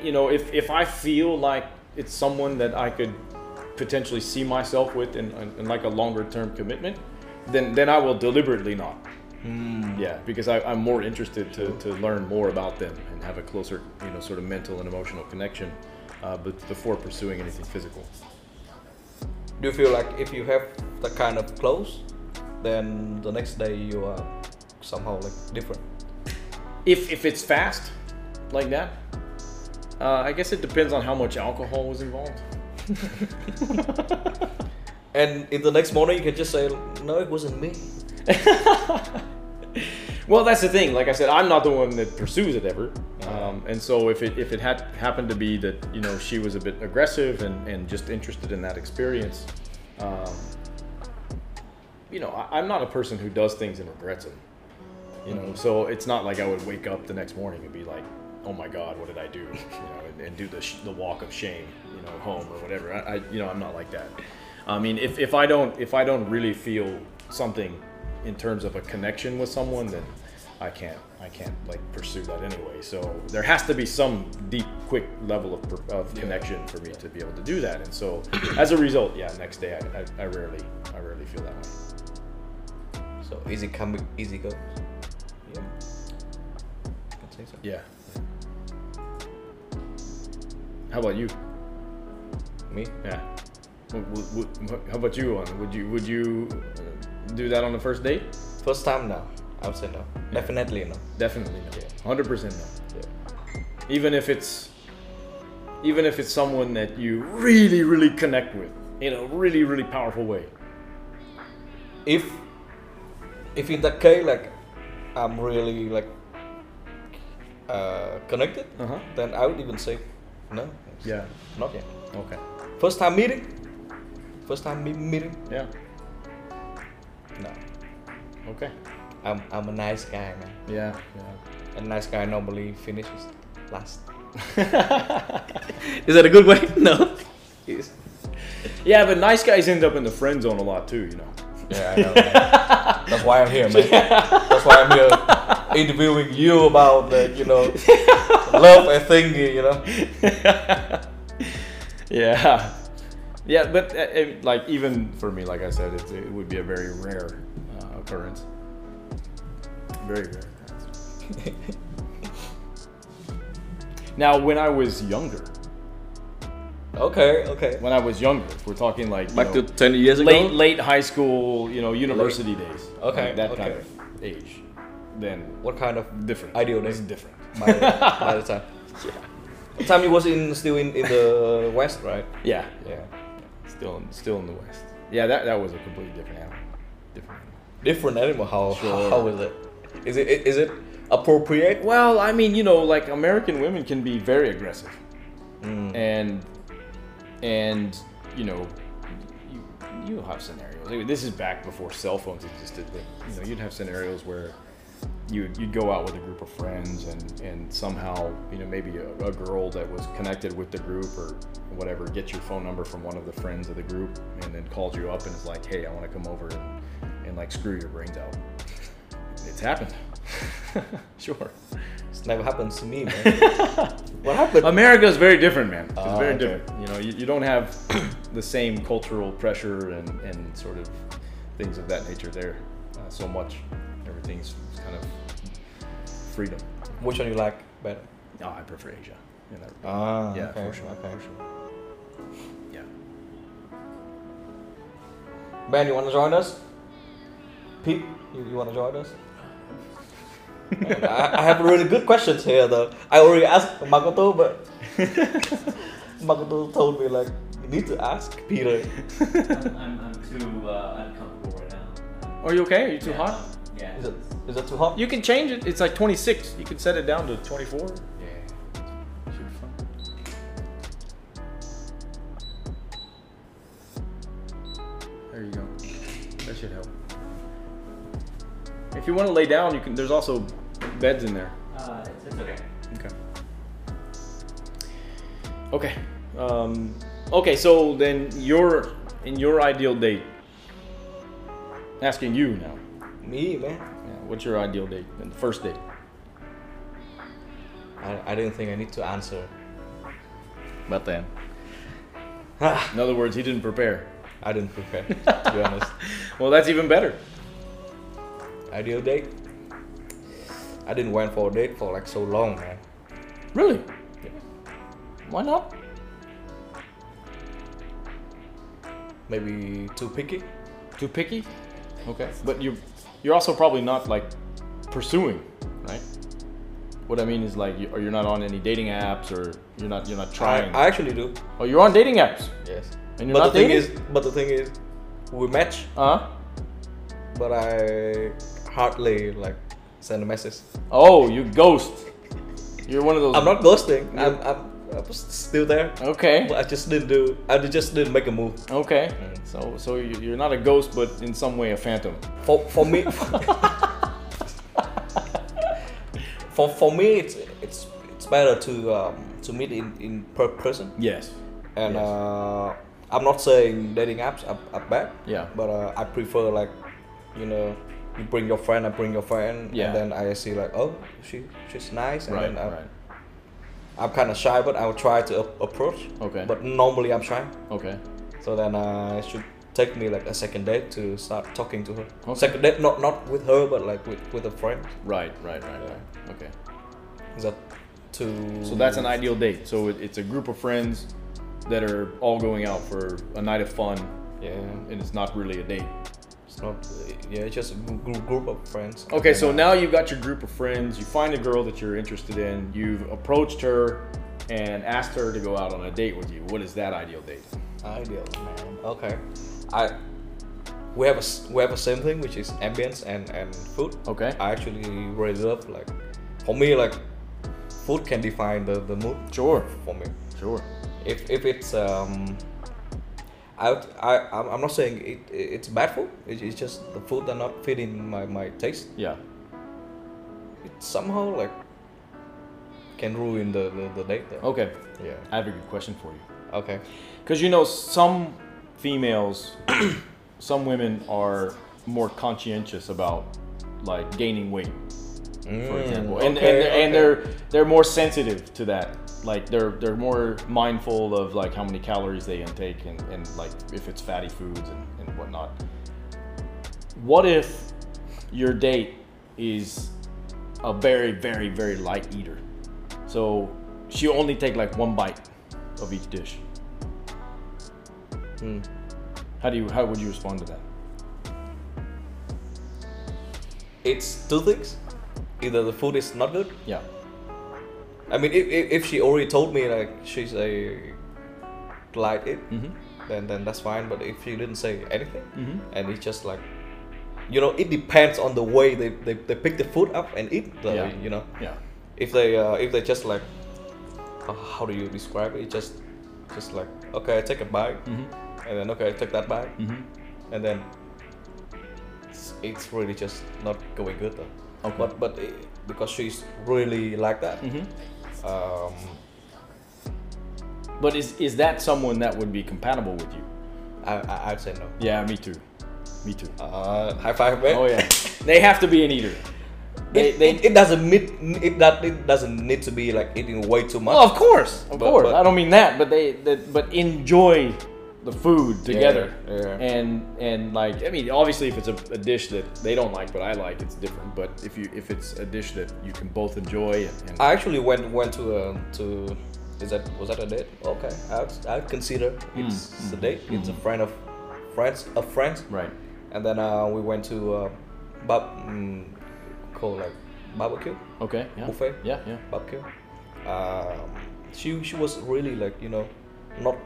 you know if if i feel like it's someone that i could potentially see myself with in, in, in like a longer term commitment then then i will deliberately not Hmm. yeah because I, i'm more interested to, to learn more about them and have a closer you know sort of mental and emotional connection uh, but before pursuing anything physical Do you feel like if you have that kind of close, then the next day you are somehow like different? if if it's fast like that uh, i guess it depends on how much alcohol was involved And in the next morning, you can just say, "No, it wasn't me." Well, that's the thing. Like I said, I'm not the one that pursues it ever, um, and so if it if it had happened to be that you know she was a bit aggressive and, and just interested in that experience, um, you know, I, I'm not a person who does things and regrets them. You know, so it's not like I would wake up the next morning and be like, "Oh my God, what did I do?" You know, and, and do the sh- the walk of shame, you know, home or whatever. I, I you know, I'm not like that. I mean, if, if I don't if I don't really feel something in terms of a connection with someone, then I can't I can't like pursue that anyway. So there has to be some deep, quick level of, of connection for me to be able to do that. And so as a result, yeah, next day I, I, I rarely I rarely feel that way. So easy come, easy go. Yeah. I can say so. Yeah. How about you? Me? Yeah. Would- would- would- how about you? On would you would you uh, do that on the first date? First time now. I would say no. Definitely no. Definitely no. Yeah. Hundred percent no. Yeah. even if it's even if it's someone that you really really connect with in a really really powerful way If if in that case like I'm really like uh, connected, uh-huh then I would even say no. yeah Not yet. okay First time meeting. First time meeting. yeah No. okay I'm I'm a nice guy, man. yeah yeah A nice guy normally finishes last. Is that a good way? No. Yes. yeah but nice guys end up in the friend zone a lot too you know Yeah, I know. man. That's why I'm here, man. That's why I'm here interviewing you about the, you know, love and thingy, you know. yeah yeah but uh, uh, like even for me like i said it, it would be a very rare uh, occurrence very rare occurrence. now when i was younger Okay, okay. when i was younger we're talking like Back know, to 10 years ago. late late high school you know university days Okay, like that kind of age then What kind of different Ideal It's day. different by, by the time? yeah What time you was in still in, in the west, right? yeah Yeah. Still in, still in the west yeah that, that was a completely different animal different animal Different animal. How Sure. how is it? Is it is it appropriate? Well, I mean, you know, like American women can be very aggressive, Mm. and and you know, you you have scenarios. I mean, this is back before cell phones existed. But, you know, you'd have scenarios where you you'd go out with a group of friends, and and somehow you know maybe a, a girl that was connected with the group or whatever gets your phone number from one of the friends of the group, and then calls you up and is like, hey, I want to come over and and like screw your brains out. It's happened. sure. It's never happened to me, man. what happened? America is very different, man. It's Ah, very okay. different. You know, you, you don't have the same cultural pressure and, and sort of things of that nature there uh, so much. Everything's kind of freedom. Which one you like better? No, I prefer Asia. in that regard. Ah, yeah, okay, for sure. okay. For sure. Ben, you want to join us? Pete, you, you want to join us? I, I have really good questions here though. I already asked Makoto, but Makoto told me like you need to ask Peter. I'm, I'm, I'm too uh, uncomfortable right now. Are you okay? Are you too Yeah, hot? Yeah. Is it is it too hot? You can change it. It's like 26. You can set it down to 24. If you want to lay down, you can. There's also beds in there. Uh, it's, it's okay. Okay. Okay. Um, okay. So then, your in your ideal date. Asking you now. Me, man. Yeah, what's your ideal date? And the first date. I, I didn't think I need to answer. But then. In other words, he didn't prepare. I didn't prepare, to be honest. Well, that's even better. Ideal date? I didn't went for a date for like so long, man. Really? Why not? Maybe too picky. Too picky? Okay. But you you're also probably not like pursuing, right? What I mean is like, you, or you're not on any dating apps, or you're not you're not I, trying. I actually do. oh, you're on dating apps, Yes. and you're but not the thing dating. is, but the thing is, we match, uh huh. but I hardly like send a message. Oh, you ghost. You're one of those. I'm not ghosting. I'm, I'm, I'm still there. Okay. But I just didn't do. I just didn't make a move. Okay. Mm. So so you- you're not a ghost, but in some way a phantom. For for me, for for me, it's it's it's better to um, to meet in in per person. Yes. And Yes. uh, I'm not saying dating apps are, are bad. Yeah. But uh, I prefer like, you know, you bring your friend, I bring your friend, Yeah. and then I see like, oh, she she's nice, and Right. then I, Right. I'm kind of shy, but I'll try to ap- approach. Okay. But normally I'm shy, Okay. so then uh, it should take me like a second date to start talking to her. Okay. Second date, not not with her, but like with with a friend. Right. Right. Right. Right. Okay. Is that too? So that's an ideal date. So it, it's a group of friends that are all going out for a night of fun, Yeah, and it's not really a date. It's not. Yeah, it's just a gr- gr- group of friends. Okay, so now you've got your group of friends. You find a girl that you're interested in. You've approached her and asked her to go out on a date with you. What is that ideal date? Ideal, man. Okay. I we have a we have a same thing which is ambience and and food. Okay. I actually really love like for me like food can define the the mood Sure. for me. Sure. If if it's um I I I'm not saying it it's bad food. It's, it's just the food that not fitting my my taste. Yeah. It somehow like can ruin the the, the date. Though. Okay. Yeah. I have a good question for you. Okay. Because you know, some females, some women are more conscientious about like gaining weight, for Mm, example, and, okay, and, they're, and okay. they're they're more sensitive to that. Like they're they're more mindful of like how many calories they intake and, and like if it's fatty foods and, and whatnot. What if your date is a very very very light eater, so she only take like one bite of each dish? Mm. How do you how would you respond to that? It's two things. Either the food is not good. Yeah. I mean, if, if, if she already told me like she's a light it, Mm-hmm. then then that's fine. But if she didn't say anything, Mm-hmm. and it's just like, you know, it depends on the way they, they, they pick the food up and eat. The, Yeah. You know, Yeah. if they uh, if they just like, uh, how do you describe it? Just just like okay, I take a bite, Mm-hmm. and then okay, I take that bite, Mm-hmm. and then it's, it's really just not going good though. Okay. But but it, because she's really like that, Mm-hmm. Um, But is is that someone that would be compatible with you? I, I I'd say no. Yeah, me too. Me too. Uh, high five, man. Oh yeah. they have to be an eater. They, it, they, it, it doesn't need it that it doesn't need to be like eating way too much. well, of course, of But- course. but- I don't mean that, but they, they, but enjoy the food together. yeah. And and like, I mean, obviously, if it's a, a dish that they don't like, but I like, it's different. But if you if it's a dish that you can both enjoy and, and I actually went went to uh, to is that was that a date? Okay, I I consider it's Mm. a date. It's a friend of friends of friends, right, and then uh, we went to uh, bab mm, called like barbecue okay, yeah, buffet yeah, yeah. barbecue. Um, she she was really like you know not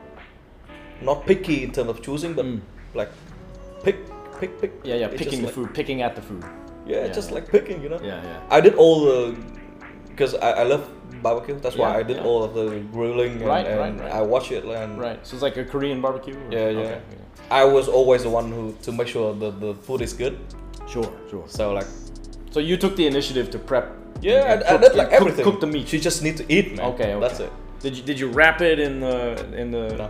not picky in terms of choosing, but Mm. like pick pick pick. Yeah, yeah, It's picking the like- food, picking at the food. Yeah, Yeah, just yeah. like picking, you know. Yeah, yeah. I did all the because I, I love barbecue. That's why I did all of the grilling and, Right, right, and right. I watch it and Right. So it's like a Korean barbecue. or- Yeah, yeah. Okay, I was always the one who to make sure that the food is good. Sure, sure. So like So you took the initiative to prep. yeah, and I, I cook- did like everything. Cook the meat. She just need to eat, man. Okay, okay. That's it. Did you did you wrap it in the in the No.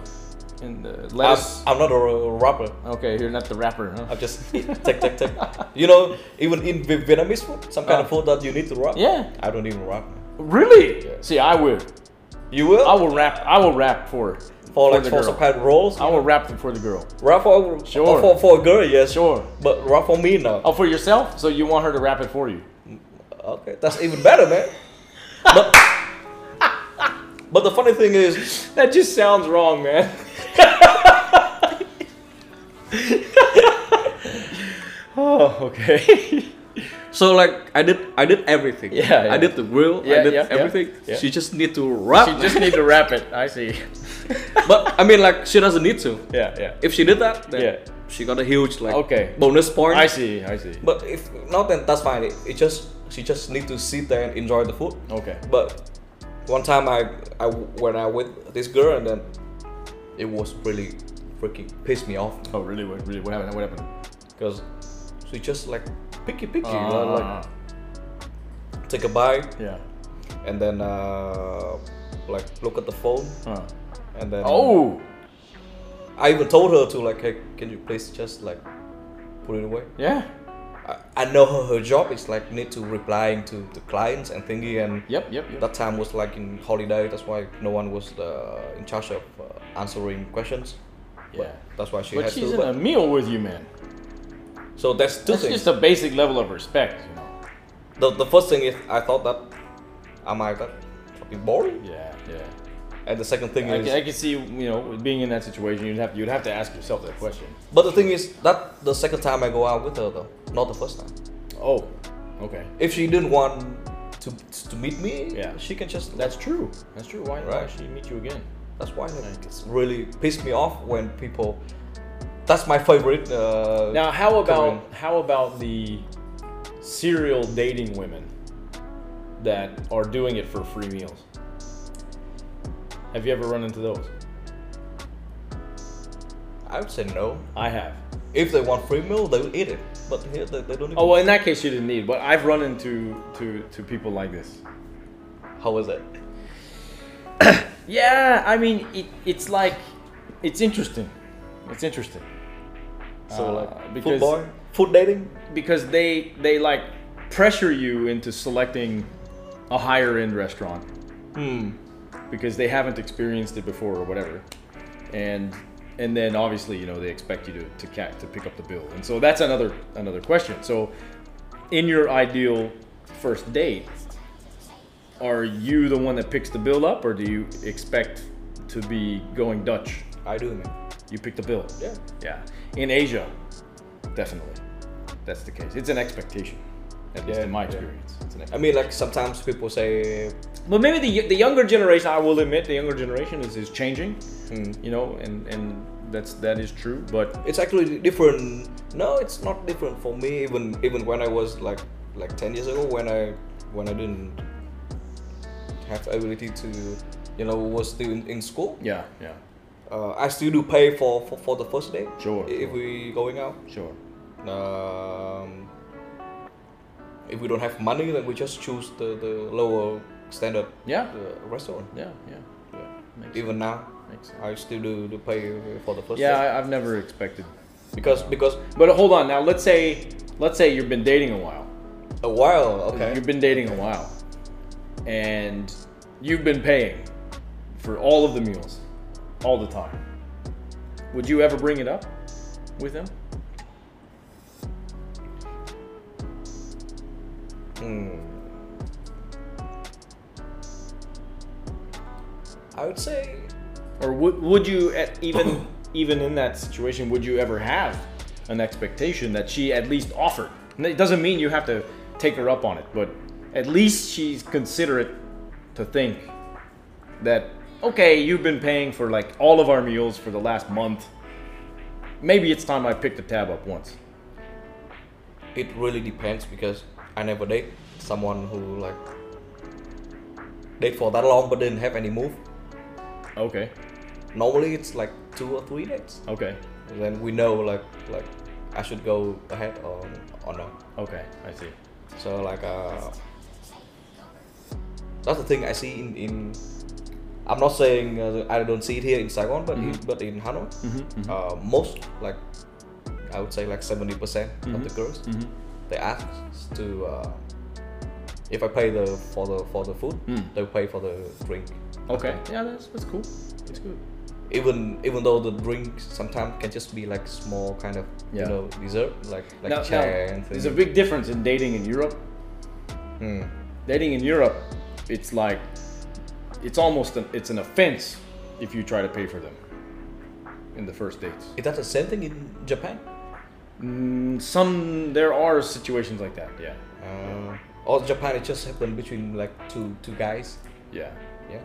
In the I'm. I'm not a rapper. okay, you're not the rapper. huh? I just take, take, take. You know, even in Vietnamese food, some kind of Uh. food that you need to wrap. Yeah. I don't even wrap. Really? Yeah. See, I will. You will I will wrap. I will wrap for for like the for some kind of rolls. I will them for the girl. wrap for Sure. for for a girl, yes. Sure. But wrap for me, now. Oh, for yourself? So you want her to wrap it for you? Okay, that's even better, man. But but the funny thing is, That just sounds wrong, man. oh, okay. so like I did I did everything. Yeah, yeah. I did the grill. Yeah, I did yeah, everything. yeah. She just need to wrap. She just need to wrap it. I see. but I mean, like she doesn't need to. Yeah, yeah. If she did that, then Yeah. she got a huge like Okay. bonus point. I see. I see. But if not, then that's fine. It, it just she just need to sit there and enjoy the food. Okay. But one time I I when I with this girl and then it was really freaking pissed me off Oh, really? What? Really? What happened? What happened? because she just like picky picky Uh, like take a bite yeah. and then uh, like look at the phone Huh. and then Oh. I even told her to like hey can you please just like put it away Yeah. I, know her, her job is like need to replying to the clients and thingy and Yep. Yep. Yep. that time was like in holiday that's why no one was uh, in charge of uh, answering questions But Yeah. that's why she But had she's to in a meal with you, man. so that's two That's things just a basic level of respect, you know. the, the first thing is I thought that am I that fucking boring Yeah. Yeah. And the second thing I is can, I can see, you know, being in that situation, you'd have you'd have to ask yourself that question. but the thing is that the second time I go out with her though not the first time Oh. Okay. if she didn't want to to meet me Yeah. she can just That's true. That's true. Why, why Right. she meet you again? That's why like, it's really pissed me off when people. That's my favorite. Uh, Now, how about Korean. how about the serial dating women that are doing it for free meals? Have you ever run into those? I would say no. I have. If they want free meal, they will eat it. But here they, they don't. Even, Oh well, in that case, you didn't need. But I've run into to to people like this. how is it? Yeah, I mean, it, it's like it's interesting. It's interesting So Uh, like because- food boy, food dating. because they they like pressure you into selecting a higher end restaurant Hmm. Because they haven't experienced it before or whatever. And and then obviously you know they expect you to to, ca- to pick up the bill. And so that's another another question. So in your ideal first date are you the one that picks the bill up or do you expect to be going dutch? I do, man. you pick the bill? Yeah. yeah. In asia definitely. That's the case. It's an expectation at least Yeah, in my yeah. experience it's an I mean, like sometimes people say, But maybe the, the younger generation, I will admit, the younger generation is, is changing, hmm, you know, and, and that's that is true. But it's actually different. No, it's not different for me. Even even when I was like like ten years ago, when I when I didn't have ability to, you know, was still in, in school. yeah, yeah, Uh, I still do pay for, for, for the first day. Sure, If sure. we going out. sure. Um, if we don't have money, then we just choose the, the lower standard Yeah, uh, restaurant. yeah, yeah. Yeah. Even now, sense. Sense. I still do, do pay for the first Yeah. I, I've never expected. Because because But hold on, now let's say let's say you've been dating a while, A while, okay. You've been dating a while, and you've been paying for all of the meals, all the time. Would you ever bring it up with him? Hmm. I would say Or would would you at even even in that situation would you ever have an expectation that she at least offered? And it doesn't mean you have to take her up on it, but at least she's considerate to think that okay, you've been paying for like all of our meals for the last month. Maybe it's time I picked the tab up once. it really depends because I never date someone who like date for that long but didn't have any move. Okay. Normally it's like two or three dates. Okay. Then we know like like I should go ahead or or no. Okay. I see. So like uh, that's the thing I see in in. I'm not saying uh, I don't see it here in Saigon, but in, but in Hanoi, Uh, most like I would say like seventy percent of the girls they ask to uh, if I pay the for the for the food, Mm. they pay for the drink. Okay. Yeah, that's that's cool. It's good. Even even though the drink sometimes can just be like small kind of Yeah. you know dessert like like now, chai now, there's a big difference in dating in Europe. Hmm. Dating in Europe, it's like it's almost an, it's an offense if you try to pay for them in the first dates. Is that the same thing in Japan? Mm, some there are situations like that. Yeah. Uh, or Japan it just happened between like two two guys. Yeah. Yeah.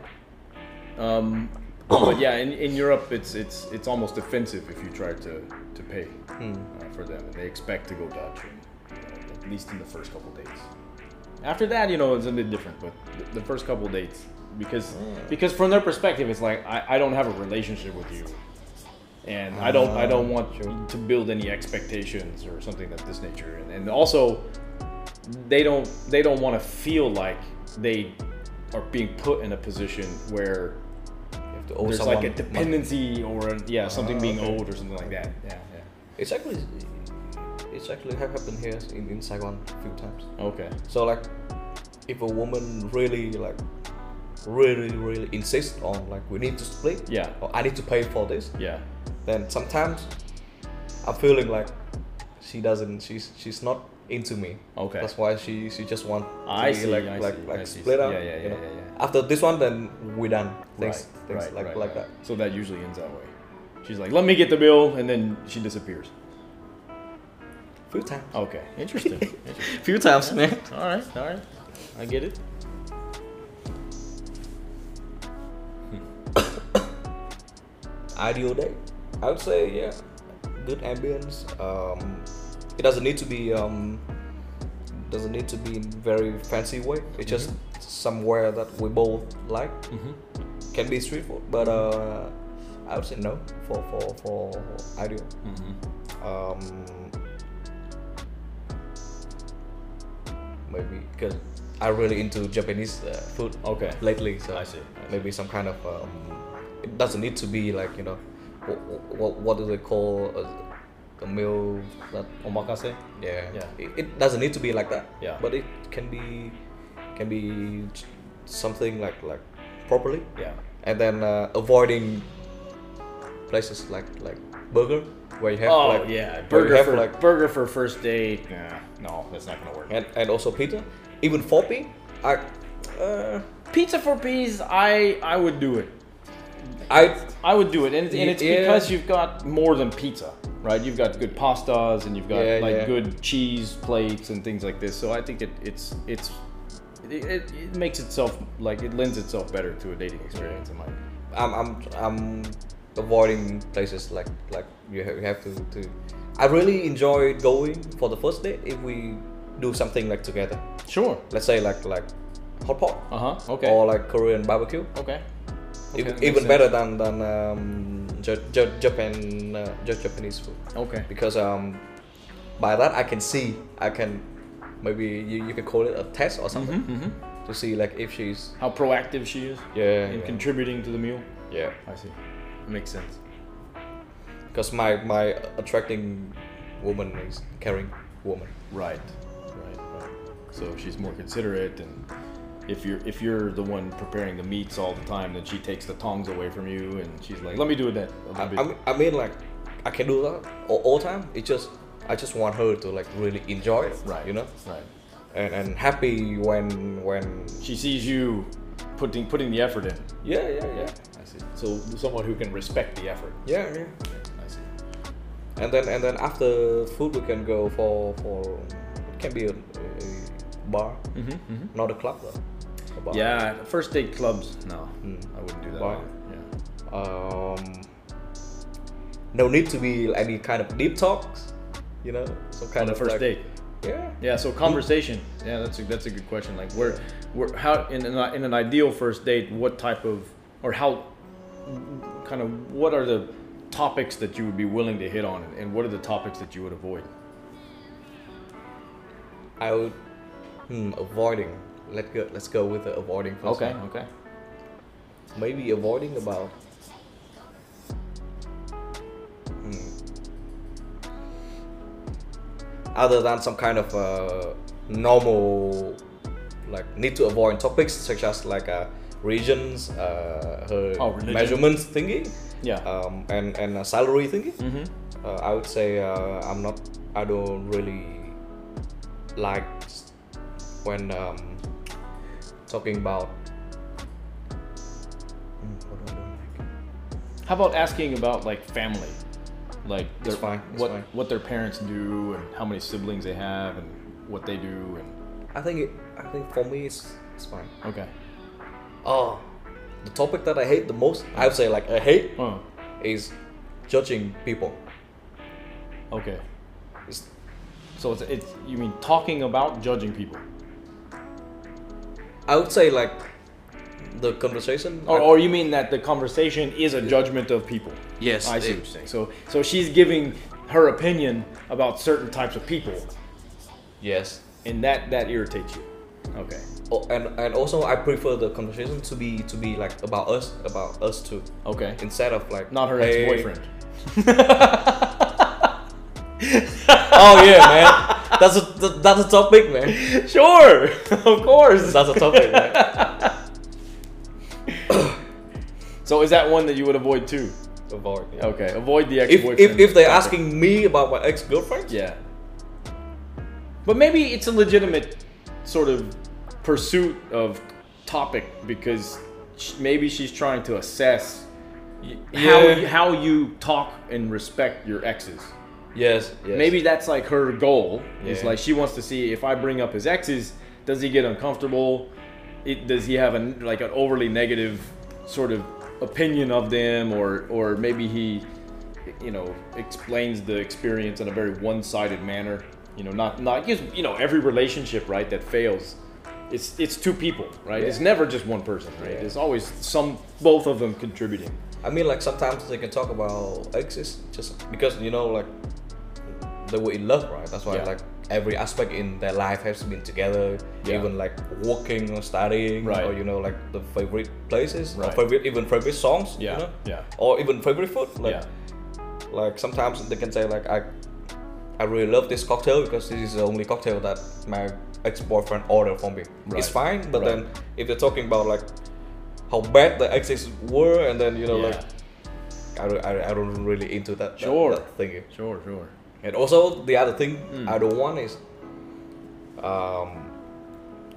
Um, but yeah, in, in Europe, it's it's it's almost offensive if you try to to pay Hmm. uh, for them, and they expect to go Dutch, and, you know, at least in the first couple dates. After that, you know, it's a bit different, but the, the first couple dates, because because from their perspective, it's like I, I don't have a relationship with you, and I don't I don't want to build any expectations or something of this nature, and, and also they don't they don't want to feel like they are being put in a position where You have to owe there's like a money. dependency or a, yeah something Ah, being okay. owed or something like that. Yeah, yeah. It's actually it's actually have happened here in, in Saigon a few times. Okay. So like if a woman really like really really insists on like we need to split Yeah. or I need to pay for this, Yeah. Then sometimes I'm feeling like she doesn't she's she's not into me. Okay. That's why she she just want to I be see, like I like see, like I see. split up. Yeah, yeah, you yeah, know. yeah, yeah. After this one then we're done. Things right. things right, like right, like that. So that usually ends that way. She's like, "Let me get the bill," and then she disappears. Few times. Okay. Interesting. Interesting. Few times, man. All right. All right. I get it. ideal day i would say yeah good ambience um it doesn't need to be um doesn't need to be in very fancy way. It's just somewhere that we both like. Can be street food but uh i would say no for for for ideal. Um maybe because i'm really into japanese uh, food Okay. lately so I see, I see. maybe some kind of um, it doesn't need to be like you know what, what, what do they call a, a meal that Omakase. yeah Yeah. It, it doesn't need to be like that Yeah. but it can be can be something like like properly Yeah. and then uh, avoiding places like like burger where you have Oh like yeah. Burger have for like burger for first date. Nah, no, that's not gonna work. and, and also pizza even 4p I uh, Pizza 4P's, I I would do it. I I would do it, and, and it's Yeah. because you've got more than pizza, right? You've got good pastas, and you've got Yeah, like yeah. good cheese plates and things like this. So I think it, it's it's it, it, it makes itself like it lends itself better to a dating experience in my opinion. I'm I'm I'm avoiding places like like you have, you have to to. I really enjoy going for the first date if we do something like together. Sure. Let's say like like hot pot Uh huh. Okay. or like Korean barbecue. okay. Even that even sense. better than than um, J- J- Japan uh, J- Japanese food Okay. because um by that I can see I can maybe you, you can call it a test or something Mm-hmm. to see like if she's How proactive she is yeah in yeah, contributing to the meal. yeah. I see. Makes sense. because my my attracting woman is caring woman Right. Right. Right. so she's more considerate and. If you're if you're the one preparing the meats all the time, then she takes the tongs away from you, and she's like, "Let me do it then." I. I, mean, I mean, like, I can do that all, all time. It just, I just want her to like really enjoy it, Right. You know, right. and and happy when when She sees you putting putting the effort in. yeah yeah yeah I see. So someone who can respect the effort. yeah yeah. I see. And then and then after food we can go for for it can be a, a bar, Mm-hmm, mm-hmm. not a club though. A bar. Yeah, first date clubs. No, Mm. I wouldn't do that. Why? Yeah. Um, no need to be any kind of deep talks, you know, some kind On the of first like, date. Yeah. Yeah. So conversation. Yeah, that's a that's a good question. Like, where, where, how in an in an ideal first date, what type of or how, kind of, what are the topics that you would be willing to hit on, and what are the topics that you would avoid? I would hmm, avoiding. Let go. Let's go with the avoiding first. Okay. one. Okay. Maybe avoiding about. Hmm. Other than some kind of uh, normal, like need to avoid topics such as like uh, regions, uh, her Oh, measurements thingy, Yeah. um, and and uh, salary thingy. mm-hmm. Uh, I would say uh, I'm not. I don't really like when um, talking about. What do I don't like? How about asking about like family, like their, fine, what fine. what their parents do and how many siblings they have and what they do and I think it. I think for me it's it's fine. okay. Oh, the topic that I hate the most. I would say like I hate Oh, is judging people. okay. It's, So it's, it's you mean talking about judging people, I would say like the conversation. or, or you mean that the conversation is a judgment of people? Yes, I see it- what you're saying. So so she's giving her opinion about certain types of people, yes. and that that irritates you. Okay. Oh, and and also I prefer the conversation to be to be like about us, about us too, Okay. instead of like Not her hey- ex-boyfriend. Oh yeah, man. That's a that's a topic, man. Sure, of course. That's a topic, man. So is that one that you would avoid too? Avoid. yeah. Okay, avoid the ex-boyfriend. if if they're topic. asking me about my ex girlfriend, Yeah. But maybe it's a legitimate sort of pursuit of topic because maybe she's trying to assess y- how how you talk and respect your exes. Yes, yes. Maybe that's like her goal. Is Yeah. like she wants to see if I bring up his exes, does he get uncomfortable? It, does he have a like an overly negative sort of opinion of them, or or maybe he, you know, explains the experience in a very one-sided manner. You know, not not you know every relationship right that fails. It's, it's two people, right? It's never just one person, right? Yeah. It's always some, both of them contributing. I mean, like sometimes they can talk about exes just because you know, like they were in love, right? That's why Yeah. like every aspect in their life has been together, Yeah. even like working or studying, Right. or you know, like the favorite places, or favorite even favorite songs, Yeah, you know, yeah, or even favorite food. Like, yeah. like sometimes they can say like I, I really love this cocktail because this is the only cocktail that my ex-boyfriend ordered for me. Right. It's fine, but Right. then if they're talking about like how bad the exes were, and then you know like I don't, I, I don't really into that, that- Sure. that thingy. Sure, sure. And also the other thing Mm. I don't want is um,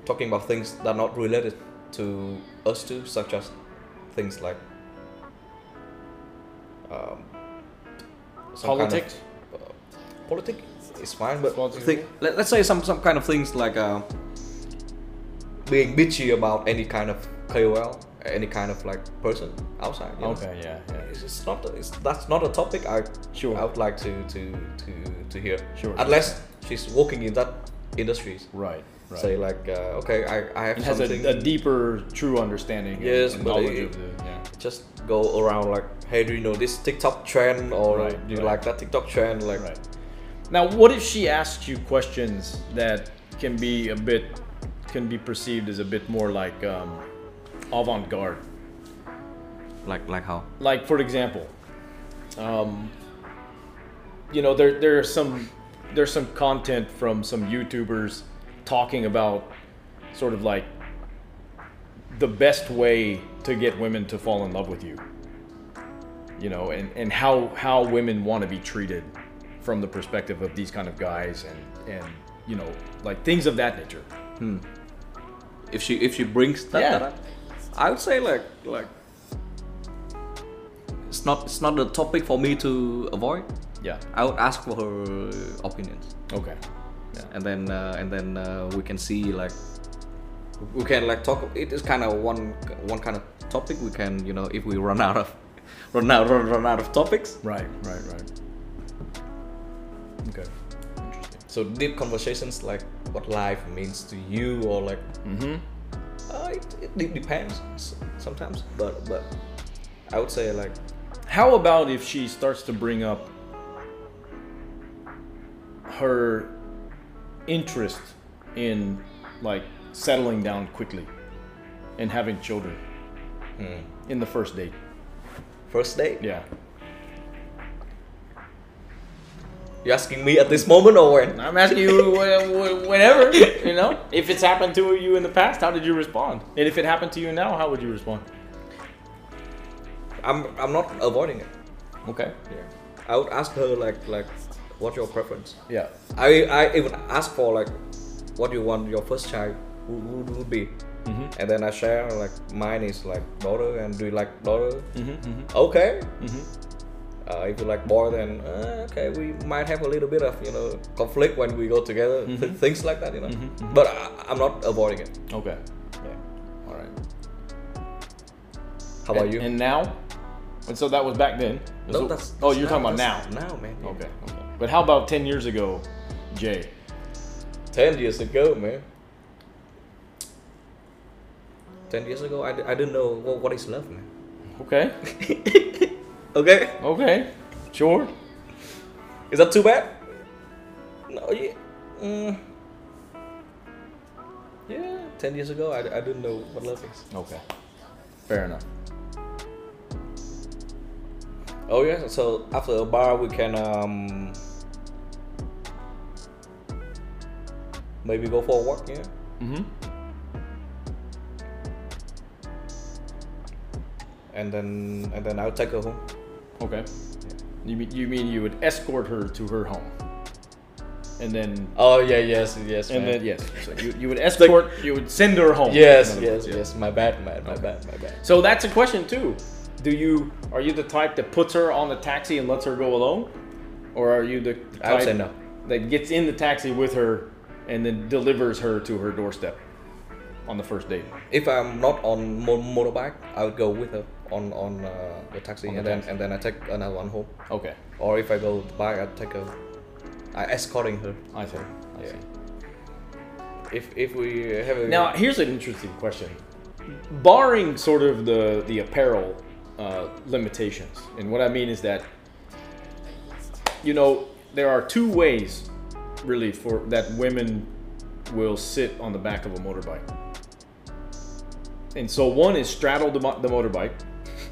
talking about things that are not related to us two, such as things like um, some kind of- Politics. politics is fine, but Politics think, let, let's say some some kind of things like uh, being bitchy about any kind of KOL, any kind of like person outside. you know? Okay, yeah, yeah. It's just not. It's, that's not a topic I Sure. I would like to to to to hear. Sure. Unless she's working in that industries. Right, right. Say like, uh, okay, I, I have it has something. a, a deeper, true understanding. and- Yes, and but knowledge it- the yeah. just go around like, hey, do you know this TikTok trend or Right, do you right. like that TikTok trend? Like, Right. Now, what if she asks you questions that can be a bit, can be perceived as a bit more like um, avant-garde? like like how? Like, for example, um, you know, there there are some there's some content from some YouTubers talking about sort of like the best way to get women to fall in love with you. You know, and, and how how women want to be treated from the perspective of these kind of guys and and you know like things of that nature. if she if she brings that, Yeah. that up, I would say like like it's not it's not a topic for me to avoid. Yeah. I would ask for her opinions, Okay. Yeah. And then uh, and then uh, we can see like we can like talk. It is kind of one one kind of topic. We can you know if we run out of run out run, run out of topics. Right. Right. Right. Okay. Interesting. So deep conversations like what life means to you or like Mm-hmm. Uh, it, it depends sometimes, but but I would say like How about if she starts to bring up her interest in like settling down quickly and having children in the first date? first date. Yeah. You asking me at this moment or when? I'm asking you wh- wh- whenever, you know, if it's happened to you in the past, how did you respond? And if it happened to you now, how would you respond? I'm I'm not avoiding it. Okay. Yeah. I would ask her like like what's your preference? Yeah. I I even ask for like what you want your first child would, would, would be. Mm-hmm. And then I share like mine is like daughter and do you like daughter? Mm-hmm. Mm-hmm. Okay. Mm-hmm. Uh, if you like boy then uh, okay we might have a little bit of you know conflict when we go together th- Mhm. things like that you know. Mhm, mhm. But I, I'm not avoiding it. Okay. Yeah. All right. How about and, you? And now? And so that was back then. no, So- that's, oh, that's you're talking about now. Now, man. yeah. Okay. Okay. But how about ten years ago, Jay? Ten years ago, man. Ten years ago, I, d- I didn't know what, what is love, man. Okay. Okay, Okay. Sure. is that too bad? No, yeah. Mm. Yeah, ten years ago, I, I didn't know what love is. Okay. Fair enough. Oh yeah, so after a bar, we can um maybe go for a walk, yeah. Mm-hmm. And then and then I'll take her home. Okay. You mean you mean you would escort her to her home, and then Oh yeah, yes, yes, and man. then yes, so you, you would escort, you would send her home. yes, in other yes, words, yeah. yes. My bad, man. My bad, my bad. So that's a question too. Do you are you the type that puts her on the taxi and lets her go alone, or are you the type I would say no. that gets in the taxi with her and then delivers her to her doorstep on the first date? If I'm not on mo- motorbike, I would go with her on on uh, the taxi, On the and then taxi. and then I take another one home. Okay, Or if I go bike, I take her. I escorting her. I see. I Yeah. see. If if we have a Now here's an interesting question. Barring sort of the the apparel uh, limitations, and what I mean is that you know there are two ways really for that women will sit on the back of a motorbike. And so one is straddle the, mo- the motorbike,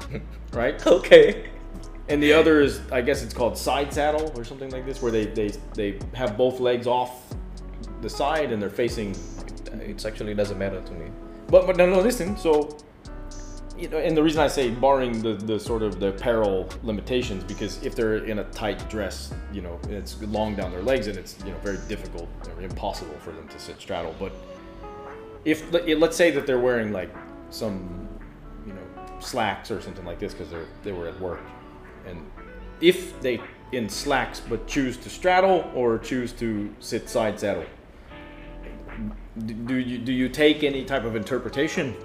right? okay. And the other is, I guess it's called side saddle or something like this, where they, they, they have both legs off the side and they're facing It actually doesn't matter to me. But but no no listen. So you know, and the reason I say barring the the sort of the apparel limitations because if they're in a tight dress, you know, it's long down their legs and it's you know very difficult or impossible for them to sit straddle. But if let- let's say that they're wearing like some slacks or something like this because they're they were at work, and if they in slacks but choose to straddle or choose to sit side saddle do do you do you take any type of interpretation?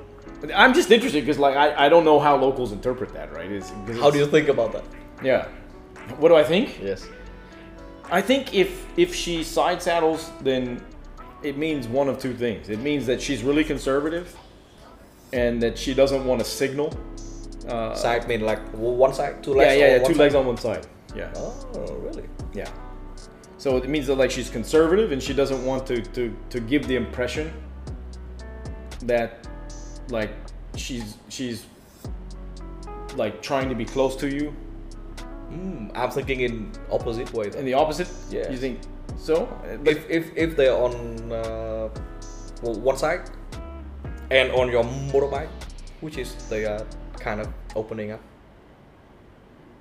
I'm just interested because like I, I don't know how locals interpret that, right? Is How do you think about that? yeah? What do I think? Yes. I think if if she side saddles, then it means one of two things. It means that she's really conservative, and that she doesn't want to signal. Uh, Side mean like one side, two legs. yeah, or yeah. Two side? legs on one side. Yeah, Oh, really? yeah. So it means that like she's conservative and she doesn't want to to to give the impression that like she's she's like trying to be close to you Mm, I'm thinking in opposite way. and Then. the opposite Yeah. you think So, but if if if they're on uh, well, one side and on your motorbike, which is they are uh, kind of opening up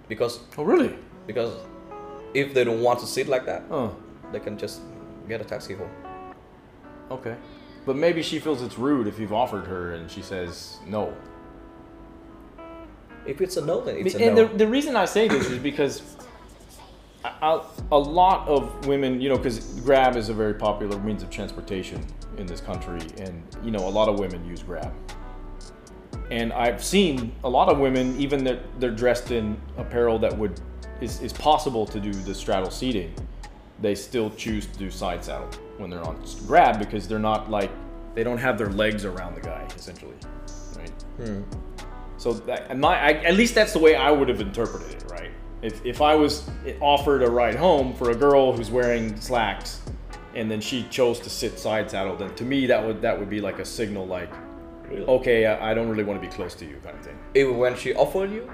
because oh really? because if they don't want to sit like that, Oh, they can just get a taxi home. okay. But maybe she feels it's rude if you've offered her and she says no. If it's a no, then it's a and no. the, the reason I say this is because a, lot of women, you know, because Grab is a very popular means of transportation in this country, and you know, a lot of women use Grab. And I've seen a lot of women, even that they're dressed in apparel that would is, is possible to do the straddle seating, they still choose to do side saddle when they're on Grab because they're not like they don't have their legs around the guy essentially, right? Hmm. So that, my, I, at least that's the way I would have interpreted it, right? If, if I was offered a ride home for a girl who's wearing slacks, and then she chose to sit side saddle, then to me that would that would be like a signal, like, Really? okay, I, I don't really want to be close to you, kind of thing. Even when she offered you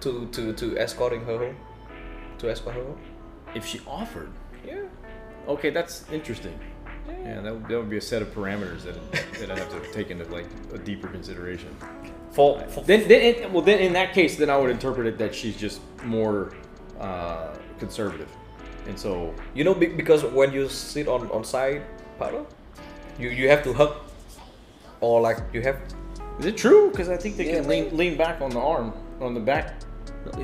to to to escorting her home, to escort her home. If she offered, Yeah. okay, that's interesting. Yeah, that would, that would be a set of parameters that that I have to take into like a deeper consideration. For, for Then, then it, well, then in that case, then I would interpret it that she's just more uh, conservative, and so You know, be- because when you sit on on side saddle, you you have to hug, or like you have. Is it true? Because I think they Yeah, can lean lean back on the arm, on the back.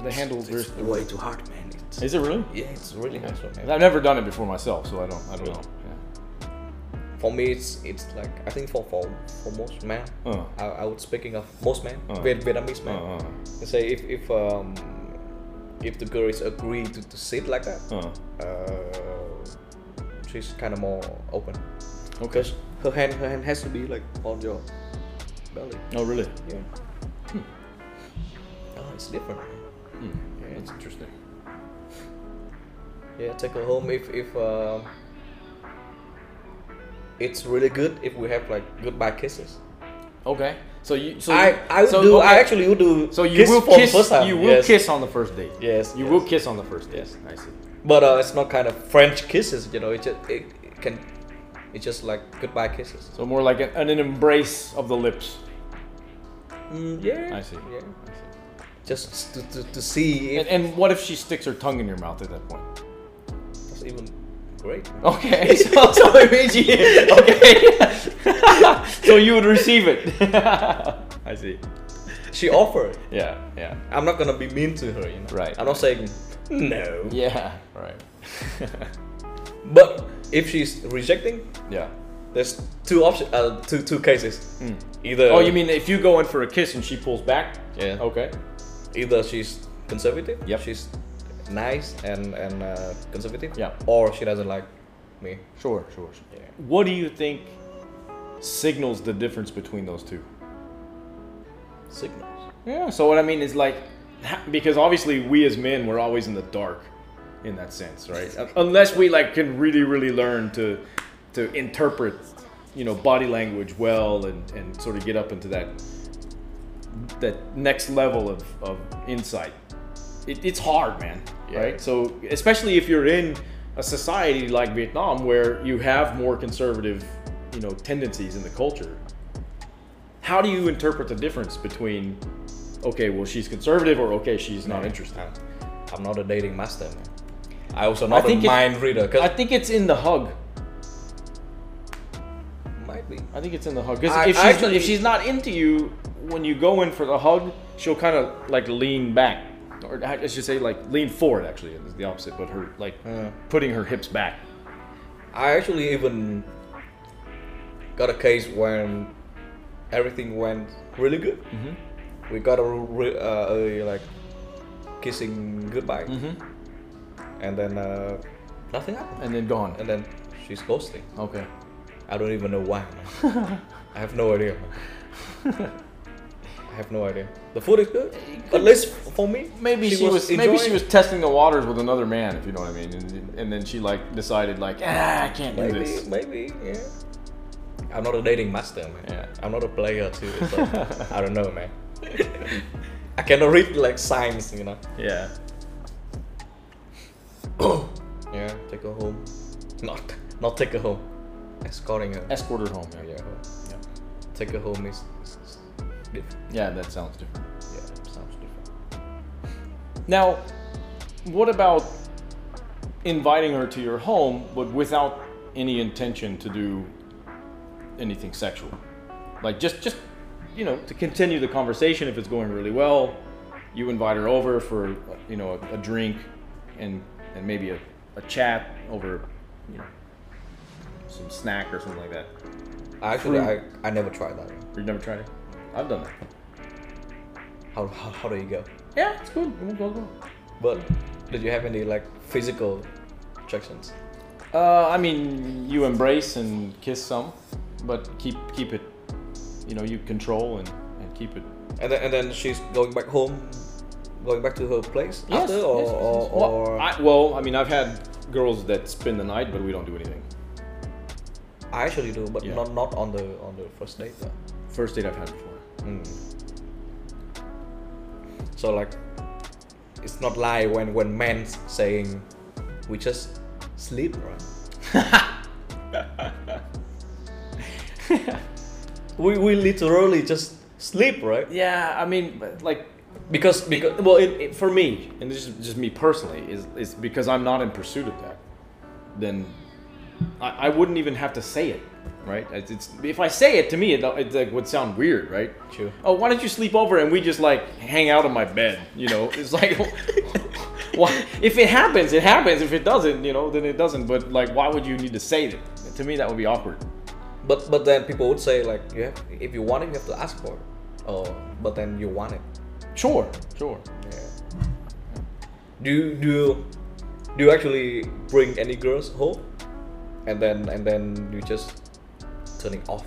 The handles It's are- way too hard, man. It's, Is it really? yeah, it's really hard, man. I've never done it before myself, so I don't. I don't know. For me, it's it's like I think for for, for most men, Uh, I, I would speaking of most men, Uh. Viet- Vietnamese uh, men. uh, Let's say if if um if the girl is agree to, to sit like that, uh. uh, she's kind of more open. Okay. Because her hand her hand has to be like on your belly. Oh, really? Yeah. Oh, it's different. Hmm. Yeah, it's interesting. Yeah, take her home if if um, it's really good if we have like goodbye kisses. Okay. So you. So I I would so, do. I actually would do. So you kiss will kiss. You will yes. kiss on the first date. Yes. You yes. will kiss on the first date. Yes. I see. But uh, it's not kind of French kisses. You know, it just it, it can. It's just like goodbye kisses. So more like an, an embrace of the lips. Mm, yeah. I see. Yeah. I see. Just to, to, to see if And, and what if she sticks her tongue in your mouth at that point? that's even great. Okay, so, so it means you, okay. so you would receive it. I see. She offered. Yeah, yeah, I'm not gonna be mean to her. You know. Right. I'm not saying no. yeah. Right. But if she's rejecting, yeah. there's two options. Uh, two two cases. Mm. Either. Oh, you mean if you go in for a kiss and she pulls back? Yeah. Okay. Either she's conservative. Yep. She's nice and and uh, conservative. Yeah. Or she doesn't like me. Sure, sure. sure. Yeah. What do you think signals the difference between those two? Signals. Yeah. So what I mean is like, because obviously we as men we're always in the dark, in that sense, right? Unless we like can really, really learn to to interpret, you know, body language well and and sort of get up into that that next level of of insight. It, it's hard, man. Yeah. Right. So especially if you're in a society like Vietnam where you have more conservative, you know, tendencies in the culture how do you interpret the difference between okay well she's conservative or okay she's not interested I'm, not a dating master, man. I also not a mind reader. I think it's in the hug might be. i think it's in the hug because if, she's, I actually- if she's not into you when you go in for the hug she'll kind of like lean back or i should say like lean forward actually it's the opposite but her like Uh, putting her hips back I actually even got a case when everything went really good. mm-hmm. We got a, re- uh, a like kissing goodbye, Mm-hmm. and then uh, nothing happened. and then gone And then she's ghosting. okay I don't even know why. I have no idea. Man. I have no idea. The food is good. At least for me. maybe she, was, maybe she was testing the waters with another man if you know what i mean and, and then she like decided like ah i can't do Maybe, this maybe, yeah. I'm not a dating master, man. Yeah. I'm not a player too. So I don't know, man. I cannot read like signs, you know. yeah Yeah, take her home. Not not take her home. Escorting her. Escort her home. yeah, Yeah. Yeah. Take her home is, is, is different. Yeah, that sounds different. Yeah, sounds different. Now, what about inviting her to your home, but without any intention to do anything sexual? Like just, just you know, to continue the conversation. If it's going really well, you invite her over for you know a, a drink, and and maybe a, a chat over, you know, some snack or something like that. Actually, Fruit. I, I never tried that. You've never tried it? I've done that. How, how, how do you go? Yeah, it's good. Go, go, go. But did you have any like physical attractions? Uh, I mean, you embrace and kiss some, but keep keep it, you know, you control and, and keep it. And then, and then she's going back home, going back to her place after, or, yes, yes, or, yes. Well, or I, well, I mean, I've had girls that spend the night, but we don't do anything. I actually do, but Yeah. not not on the on the first date though. First date I've had before. Mm. So like, it's not lie when when men saying we just sleep, right? we we literally just sleep, right? Yeah, I mean, like, Because because well, it, it, for me, and this is just me personally, is is because I'm not in pursuit of that. Then I, I wouldn't even have to say it, right? It's, it's if I say it to me, it, it like, would sound weird, right? True. Oh, why don't you sleep over and we just like hang out on my bed? You know, it's like, why? If it happens, it happens. If it doesn't, you know, then it doesn't. But like, why would you need to say it? To me, that would be awkward. but but then people would say like you have, if you want it, you have to ask for it. Oh, but then you want it. Sure, sure. Yeah. Do do you, do you actually bring any girls home, and then and then you just turning off?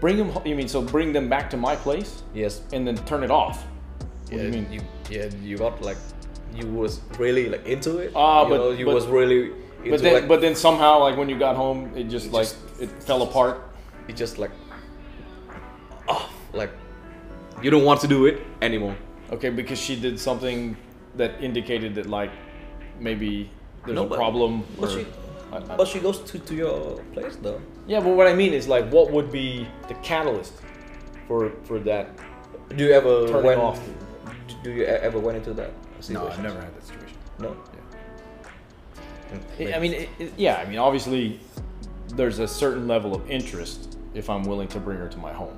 Bring them. You mean so? Bring them back to my place Yes. and then turn it off. What yeah, do you mean? You, yeah, you got like you was really like into it. Ah, you but- know, you but- was really into But then, like but then somehow, like when you got home, it just It like just- it fell apart. it just like off like you don't want to do it anymore. Okay, because she did something that indicated that like maybe there's No, a but- problem. but or- she- I- I- But she goes to, to your place though. yeah, but what I mean is like, what would be the catalyst for for that? Do you ever Turning went off. Do you e- ever went into that situation? No, I've never had that situation. No. I I mean, it, it- yeah, I mean, obviously, there's a certain level of interest if I'm willing to bring her to my home.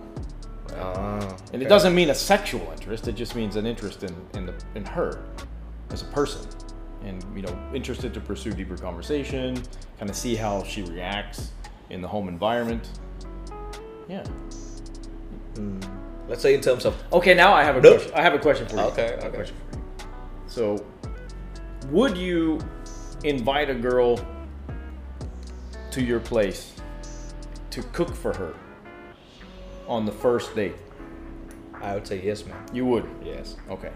Ah, And it doesn't mean a sexual interest. It just means an interest in in, the, in her as a person, and you know, interested to pursue deeper conversation, kind of see how she reacts in the home environment. Yeah. Mm. Let's say in terms of Okay, now I have a No. question. I have a question for you. Okay, I have a okay. question for you. So, would you invite a girl to your place to cook for her on the first date? I would say yes, man. You would. Yes. Okay.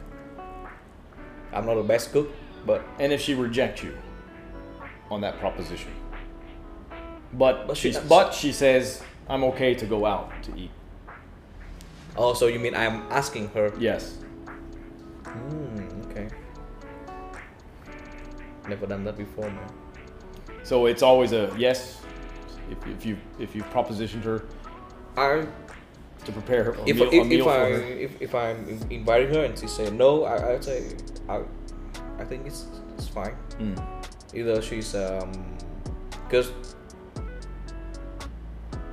I'm not the best cook, but And if she rejects you on that proposition, but, But she she's but she says I'm okay to go out to eat. oh, so you mean I'm asking her? Yes. Hmm. Okay. Never done that before, man. So it's always a yes. If, if you if you propositioned her I to prepare her a if meal, if, if for I if, if I'm inviting her and she say no, I I'd say I I think it's it's fine. Mm. Either she's um because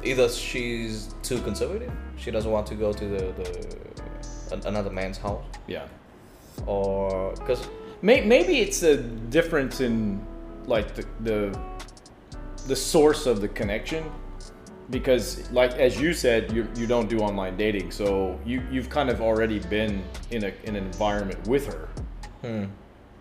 either she's too conservative, she doesn't want to go to the the another man's house, Yeah. or because May- Maybe it's a difference in like the, the the source of the connection because like as you said you, you don't do online dating so you you've kind of already been in a in an environment with her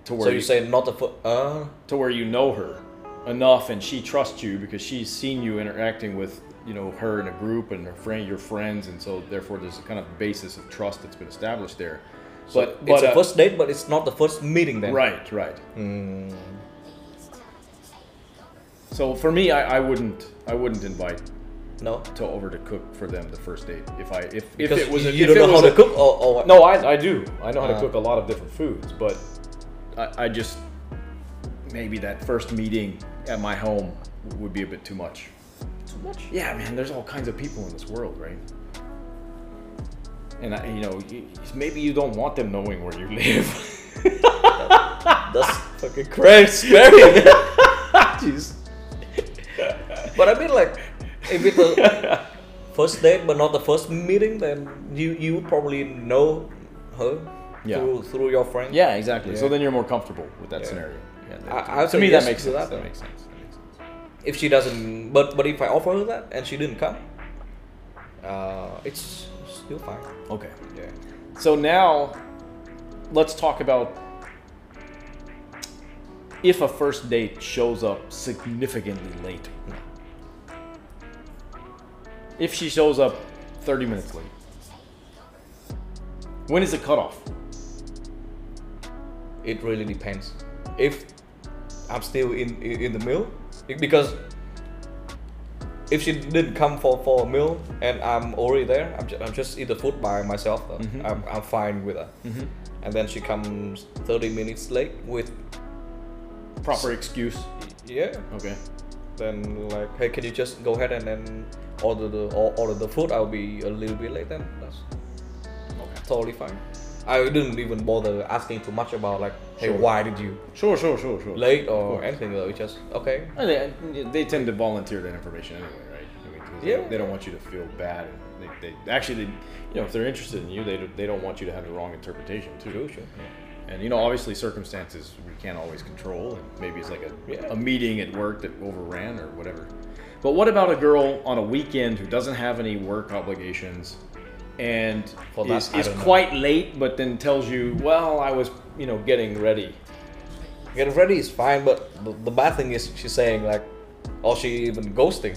to where so you say not a foot. Uh, to where you know her enough and she trusts you because she's seen you interacting with you know her in a group and her friend your friends and so therefore there's a kind of basis of trust that's been established there so but it's but a uh, first date, but it's not the first meeting then. right right Mm. So for me, I, I wouldn't I wouldn't invite No. to over to cook for them the first date if I if, if Because it was a, you if don't know how a- to cook, or, or what? No, I, I do. I know how to Ah. cook a lot of different foods, but I, I just maybe that first meeting at my home would be a bit too much. Too much. Yeah, man, there's all kinds of people in this world, right? And I, you know, maybe you don't want them knowing where you live. That's fucking crazy, scary. Jeez. But I mean, like, if it's a first date but not the first meeting, then you you would probably know her Yeah. through through your friend. yeah, exactly. So then you're more comfortable with that scenario. Yeah, to me yes that makes sense. that, That, makes sense. That makes sense. If she doesn't, but but if I offer her that and she didn't come, uh, it's still fine. Okay. Yeah. So now, let's talk about if a first date shows up significantly late. If she shows up 30 minutes late, when is the cutoff? It really depends. If I'm still in in the meal, because if she didn't come for, for a meal and I'm already there, I'm, ju- I'm just eat the food by myself. Though. Mhm. I'm, I'm fine with that. And then she comes 30 minutes late with Proper excuse. yeah. Okay. Then like, hey, can you just go ahead and then order the order the food? I'll be a little bit late. Then that's Okay. totally fine. I didn't even bother asking too much about like, hey, Sure. why did you Sure, sure, sure, sure. late or anything? Though. It's just okay. And They, they tend to volunteer that information anyway, right? I mean, they, Yeah. don't, they don't want you to feel bad. They, they actually, they, you know, if they're interested in you, they, don't- they don't want you to have the wrong interpretation too. True, sure. And you know, obviously, circumstances we can't always control, and maybe it's like a, Yeah. a meeting at work that overran or whatever. But what about a girl on a weekend who doesn't have any work obligations and For that, is, is don't know. quite late, but then tells you, "Well, I was, you know, getting ready." Getting ready is fine, but the, bad thing is she's saying like, or she even ghosting,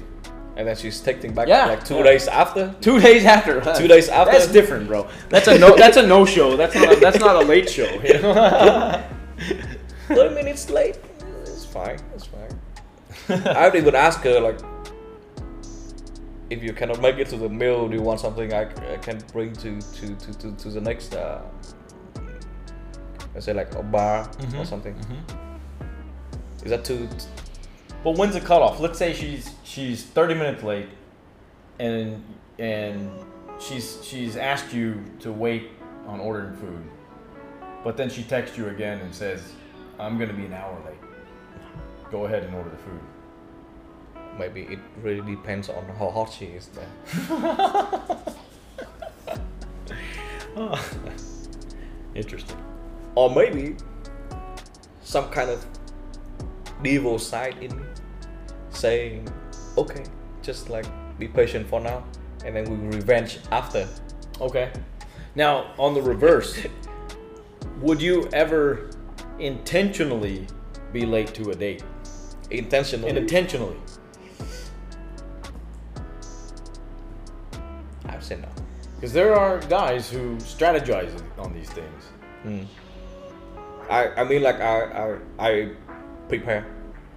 and then she's texting back Yeah. like two Yeah. days after. Two days after. Two days after. That's different, bro. That's a no. That's a no show. That's not. A, that's not a late show. you know? Thirty minutes late. It's fine. It's fine. I would even ask her like, if you cannot make it to the meal, do you want something I can bring to to to to, to the next. Uh, let's say like a bar or something. Is that too? But when's the cutoff? Let's say she's she's 30 minutes late, and and she's she's asked you to wait on ordering food, but then she texts you again and says, "I'm gonna be an hour late. Go ahead and order the food." Maybe it really depends on how hot she is then. Interesting. Or maybe some kind of devil side in me saying, okay, just like be patient for now and then we will revenge after. Okay. Now on the reverse, would you ever intentionally be late to a date? Intentionally. And intentionally. I would say no. Because there are guys who strategize on these things. Hmm. I, I mean like I, I I prepare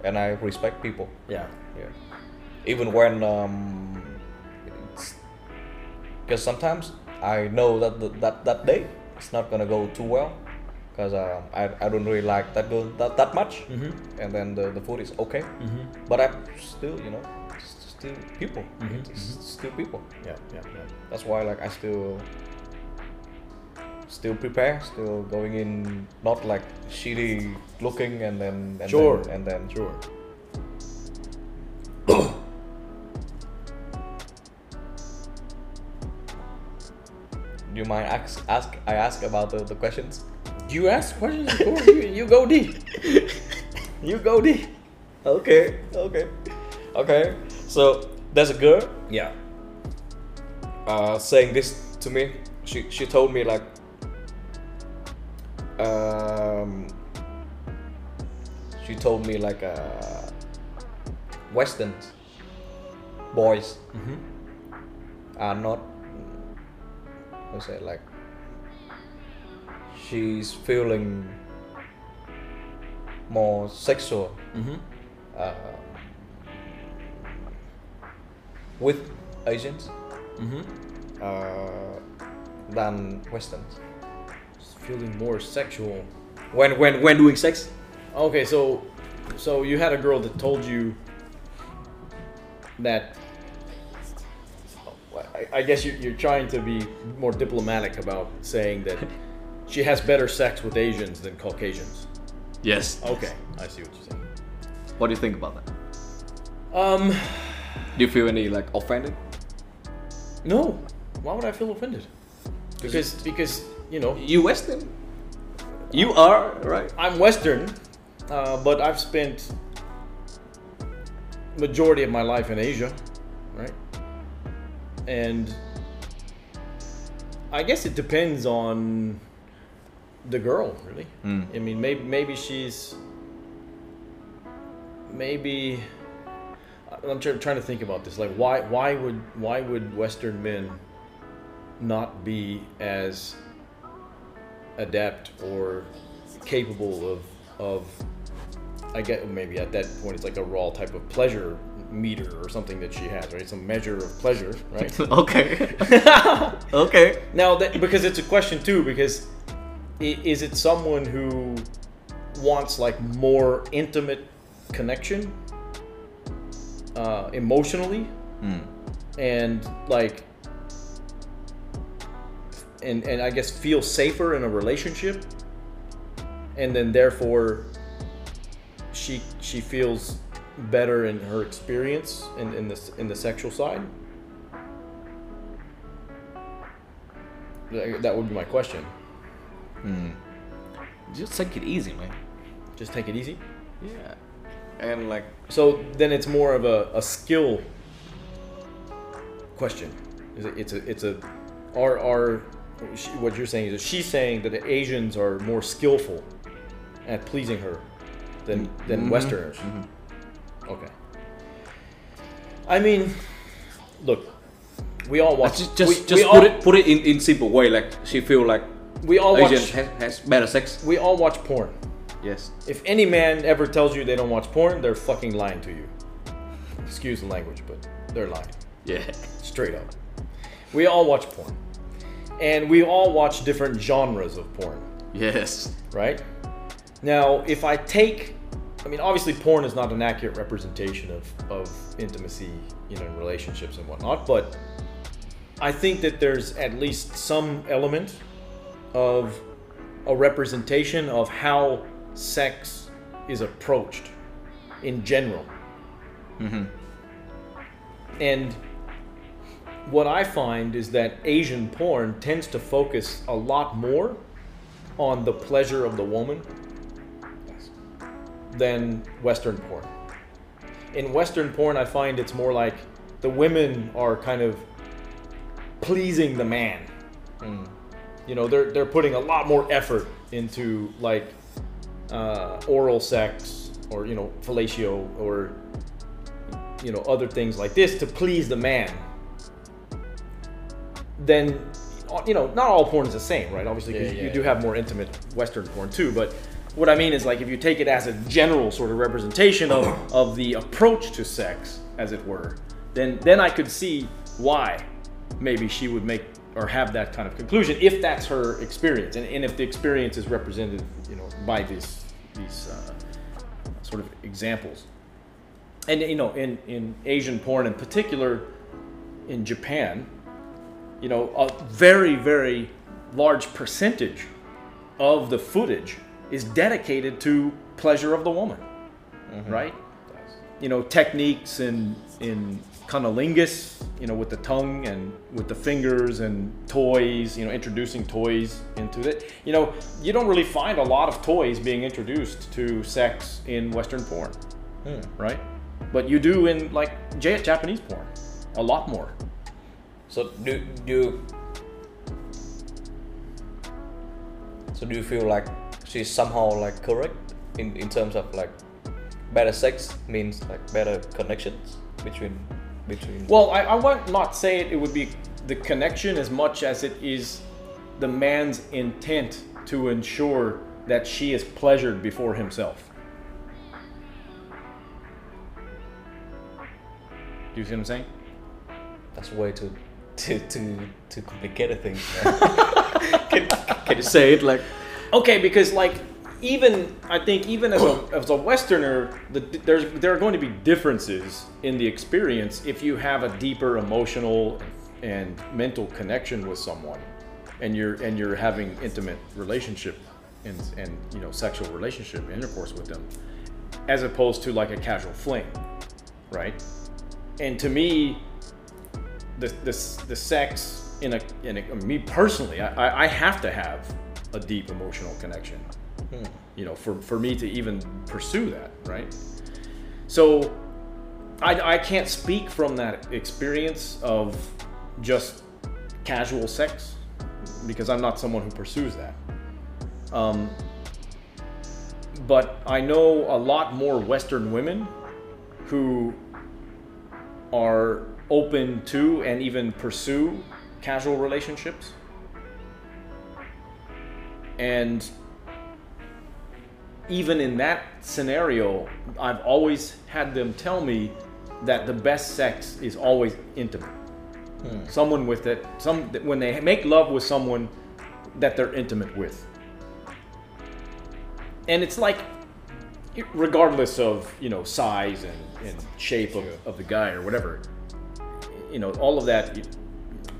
and I respect people. Yeah. Yeah. Even when um, because sometimes I know that the, that that day it's not gonna go too well, because um, I, I don't really like that girl that, that much, Mm-hmm. and then the, the food is okay, Mm-hmm. but I'm still you know s- still people, Mhm, It's still people. Yeah, yeah, yeah. That's why like I still still prepare, still going in not like shitty looking and then and Sure. then, and then Sure. Do you mind ask ask I ask about the, the questions? You ask questions, of course. you, you go deep. you go deep. Okay, okay, okay. So there's a girl Yeah. uh, saying this to me. She she told me like um she told me like uh Western boys Mm-hmm. are not how say like she's feeling more sexual Mm-hmm. uh, with Asians Mm-hmm. uh, than Westerns. Feeling more sexual. When when when doing sex, Okay, so So you had a girl that told you that. I, I guess you, you're trying to be more diplomatic about saying that she has better sex with Asians than Caucasians. Yes. Okay, I see what you're saying. What do you think about that? Um, Do you feel any like offended? no. Why would I feel offended? Because because you know You Western. You are right. I'm Western, uh, but I've spent majority of my life in Asia, right? And I guess it depends on the girl, really. Mm. I mean, maybe maybe she's maybe I'm try- trying to think about this. Like, why why would why would Western men not be as adept or capable of of I get maybe at that point it's like a raw type of pleasure meter or something that she has, right? Some measure of pleasure, right? okay. okay. Now, that, because it's a question too, because is it someone who wants like more intimate connection uh, emotionally Mm. and like and and I guess feel safer in a relationship and then therefore she she feels better in her experience in, in the in the sexual side That would be my question. Mm. Just take it easy, man. Just take it easy. Yeah. And like So then it's more of a, a skill question. Is it, it's a it's a are are what you're saying is that she's saying that the Asians are more skillful at pleasing her than than Mhm. Westerners. Mhm. Okay. I mean, look, we all watch. just just, we, just we put all, it put it in, in simple way. Like she feel like We all Asian watch. has, has better sex. We all watch porn. Yes. If any man ever tells you they don't watch porn, they're fucking lying to you. Excuse the language, but they're lying. Yeah. Straight up. We all watch porn. And we all watch different genres of porn, Yes. right? Now, if I take I mean obviously porn is not an accurate representation of, of intimacy, you know, in relationships and whatnot, but I think that there's at least some element of a representation of how sex is approached in general. Mm-hmm. And what I find is that Asian porn tends to focus a lot more on the pleasure of the woman than Western porn. In Western porn, I find it's more like the women are kind of pleasing the man. You know, they're they're putting a lot more effort into like uh, oral sex or you know fellatio or you know other things like this to please the man then you know not all porn is the same right obviously Yeah, you do yeah. have more intimate western porn too but what i mean is like if you take it as a general sort of representation of, of the approach to sex as it were then then i could see why maybe she would make or have that kind of conclusion if that's her experience. And, and if the experience is represented you know by these these uh, sort of examples. And you know in in asian porn in particular in japan you know a very very large percentage of the footage is dedicated to pleasure of the woman right? You know techniques in in cunnilingus you know with the tongue and with the fingers and toys you know introducing toys into it. You know you don't really find a lot of toys being introduced to sex in western porn hmm. right? But you do in like japanese porn a lot more. So do do so do you feel like she's somehow like correct in, in terms of like better sex means like better connections between between Well, I, I would not say it, it would be the connection as much as it is the man's intent to ensure that she is pleasured before himself. Do you see what I'm saying? that's way too too too too complicated thing. Can you say it like Okay, because like even I think even as a as a Westerner, the, there's there are going to be differences in the experience if you have a deeper emotional and mental connection with someone, and you're and you're having intimate relationship and and you know sexual relationship intercourse with them, as opposed to like a casual fling, right? And to me, the the, the sex in a in a, me personally, I, I- I have to have a deep emotional connection you know, for, for me to even pursue that, right? So I, I can't speak from that experience of just casual sex because I'm not someone who pursues that. Um, but I know a lot more Western women who are open to and even pursue casual relationships. And even in that scenario, I've always had them tell me that the best sex is always intimate. Hmm. Someone with it, some when they make love with someone that they're intimate with, and it's like, regardless of you know size and, and shape of, of the guy or whatever, you know all of that.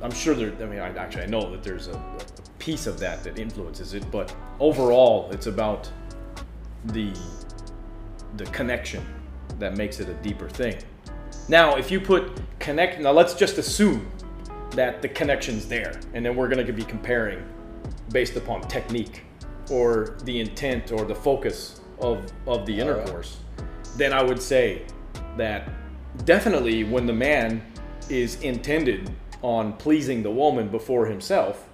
I'm sure there. I mean, I, actually I know that there's a, a piece of that that influences it, but overall, it's about the the connection that makes it a deeper thing. Now, if you put connect, now let's just assume that the connection's there, and then we're going to be comparing based upon technique or the intent or the focus of of the intercourse. Then I would say that definitely when the man is intended on pleasing the woman before himself,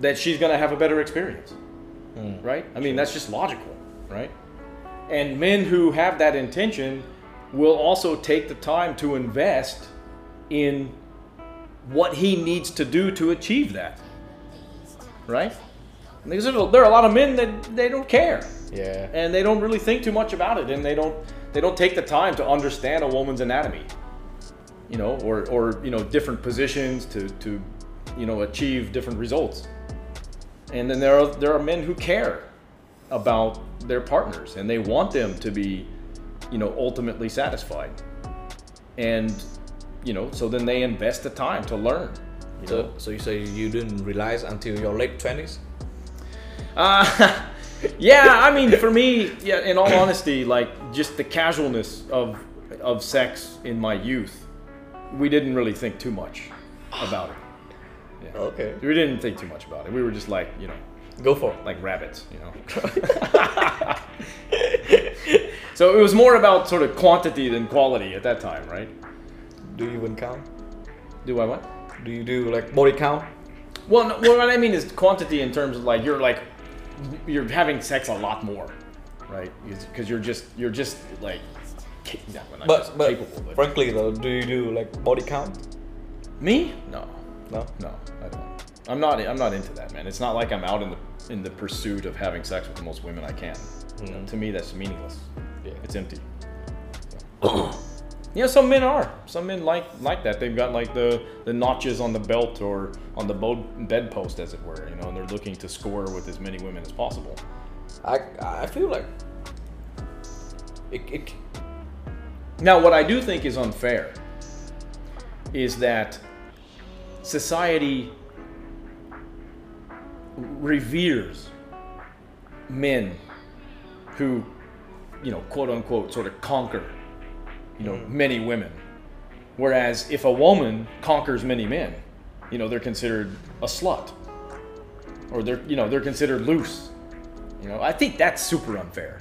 that she's going to have a better experience hmm. right? I mean, that's just logical, right? And men who have that intention will also take the time to invest in what he needs to do to achieve that, right? Because there are a lot of men that they don't care Yeah. and they don't really think too much about it and they don't they don't take the time to understand a woman's anatomy you know or or you know different positions to to you know achieve different results and then there are there are men who care about their partners and they want them to be you know ultimately satisfied and you know so then they invest the time to learn you know So, so you say you didn't realize until your late twenties? Uh, yeah, I mean, for me, yeah. In all honesty, like just the casualness of of sex in my youth, we didn't really think too much about it. Yeah. Okay. We didn't think too much about it. We were just like, you know, Go for it. like rabbits, you know. so it was more about sort of quantity than quality at that time, right? Do you even count? Do I what? Do you do like body count? Well, no, well, what I mean is quantity in terms of like you're like you're having sex a lot more, right? Because you're just you're just like ca- yeah, well, But but capable, but frankly though, do you do like body count? me? No, No. no, I don't. I'm not. I'm not into that, man. It's not like I'm out in the in the pursuit of having sex with the most women I can. You know, Mhm. to me, that's meaningless. Yeah. It's empty. You know, some men are. Some men like like that. They've got like the the notches on the belt or on the bo- bedpost, as it were. You know, and they're looking to score with as many women as possible. I I feel like it, it Now, what I do think is unfair is that society reveres men who, you know, quote unquote, sort of conquer, you know, mm. many women. Whereas if a woman conquers many men, you know, they're considered a slut, or they're, you know, they're considered loose. You know, I think that's super unfair.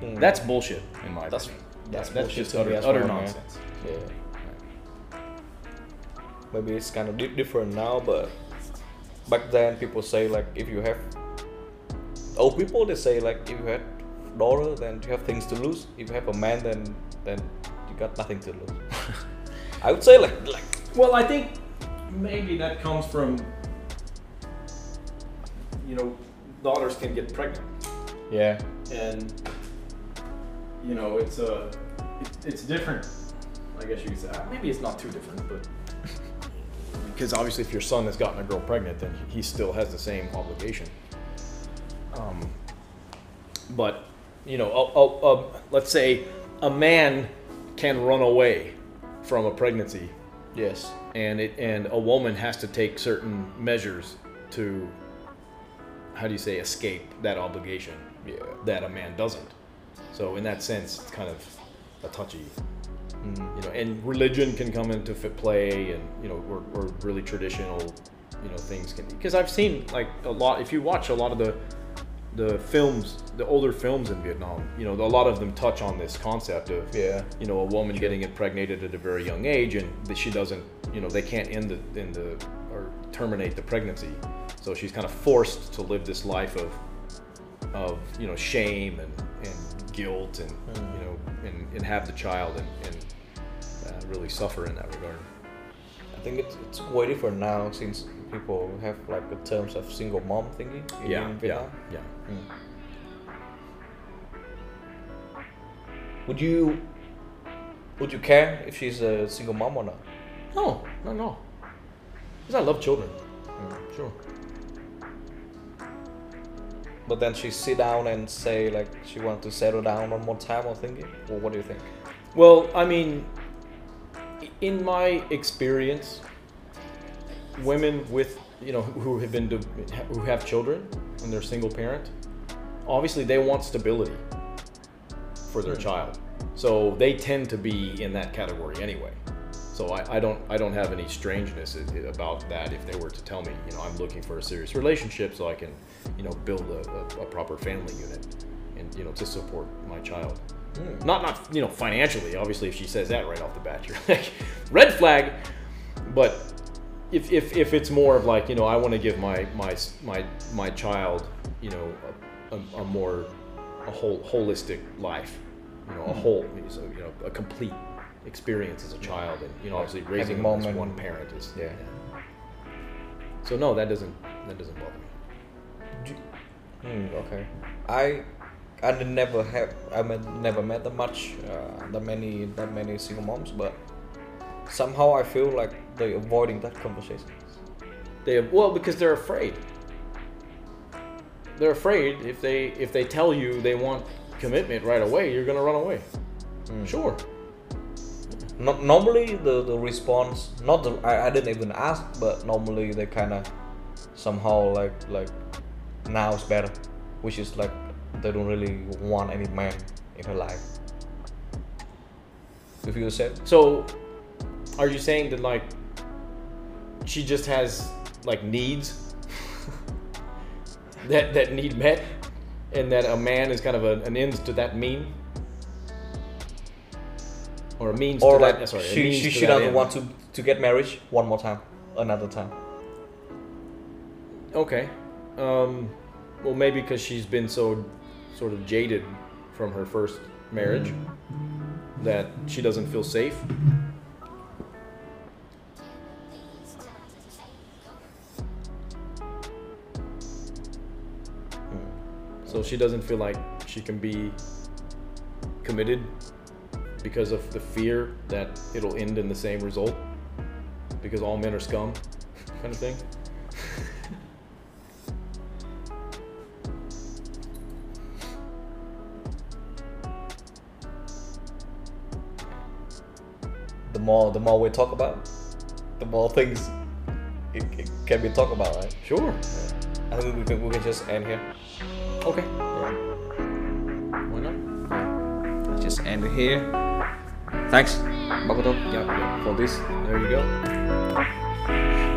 Mm. That's bullshit, in my That's- opinion. that's that's bullshit just utter, utter well, man. nonsense. yeah. Maybe it's kind of different now, but back then people say like if you have old people they say like if you had daughter then you have things to lose. If you have a man then then you got nothing to lose. I would say like like Well, I think maybe that comes from, you know, daughters can get pregnant, yeah and you know, it's a, it's, it's different. I guess you could say Uh, maybe it's not too different, but because obviously, if your son has gotten a girl pregnant, then he still has the same obligation. Um, but you know, a, a, a, let's say a man can run away from a pregnancy, Yes. and it and a woman has to take certain measures to how do you say escape that obligation Yeah. that a man doesn't. So in that sense, it's kind of a touchy, Mm. you know. And religion can come into fit play, and you know, or, or really traditional, you know, things can. Because I've seen like a lot. If you watch a lot of the the films, the older films in Vietnam, you know, a lot of them touch on this concept of Yeah. you know a woman getting impregnated at a very young age, and that she doesn't, you know, they can't end the in the or terminate the pregnancy, so she's kind of forced to live this life of of you know shame and, and guilt and you know and, and have the child and, and really suffer in that regard. I think it's, it's way different now since people have like the terms of single mom thingy in, Yeah, in yeah, yeah. Hmm. Would you would you care if she's a single mom or not? No, no, no. Because I love children. Hmm. Sure. But then she sit down and say like she want to settle down one more time or thingy? Or what do you think? Well, I mean, in my experience, women with you know who have been who have children and they're single parent, obviously they want stability for their Hmm. child, so they tend to be in that category anyway. So I, I don't I don't have any strangeness about that if they were to tell me you know I'm looking for a serious relationship so I can you know build a, a, a proper family unit and you know to support my child. Hmm. Not not you know financially. Obviously, if she says that right off the bat, you're like red flag. But if, if, if it's more of like you know I want to give my my my my child you know a, a, a more a whole holistic life, you know a whole so, you know a complete experience as a child, and you know obviously raising them as one parent is Yeah. So no, that doesn't that doesn't bother me. Hmm, okay. I I never have I mean, never met that much uh, that many that many single moms, but somehow I feel like they're avoiding that conversation. They well because they're afraid. They're afraid if they if they tell you they want commitment right away, you're gonna run away. Mm. Sure. No, normally the, the response not the I, I didn't even ask, but normally they kind of somehow like like now it's better, which is like they don't really want any man in her life. You feel said? So, are you saying that like she just has like needs that that need met, and that a man is kind of a, an ends to that mean, or a means or to like that? Sorry, she she, she doesn't end. want to to get married one more time, another time. Okay. Um, well, maybe because she's been so sort of jaded from her first marriage mm. that she doesn't feel safe. Mm. So she doesn't feel like she can be committed because of the fear that it'll end in the same result because all men are scum kind of thing. more the more we talk about, the more things it, it can be talked about, right? Sure. I think we can we can just end here. Okay. Yeah. Why not? Just end here. Thanks, Makoto, Yeah, yeah. for this. There you go.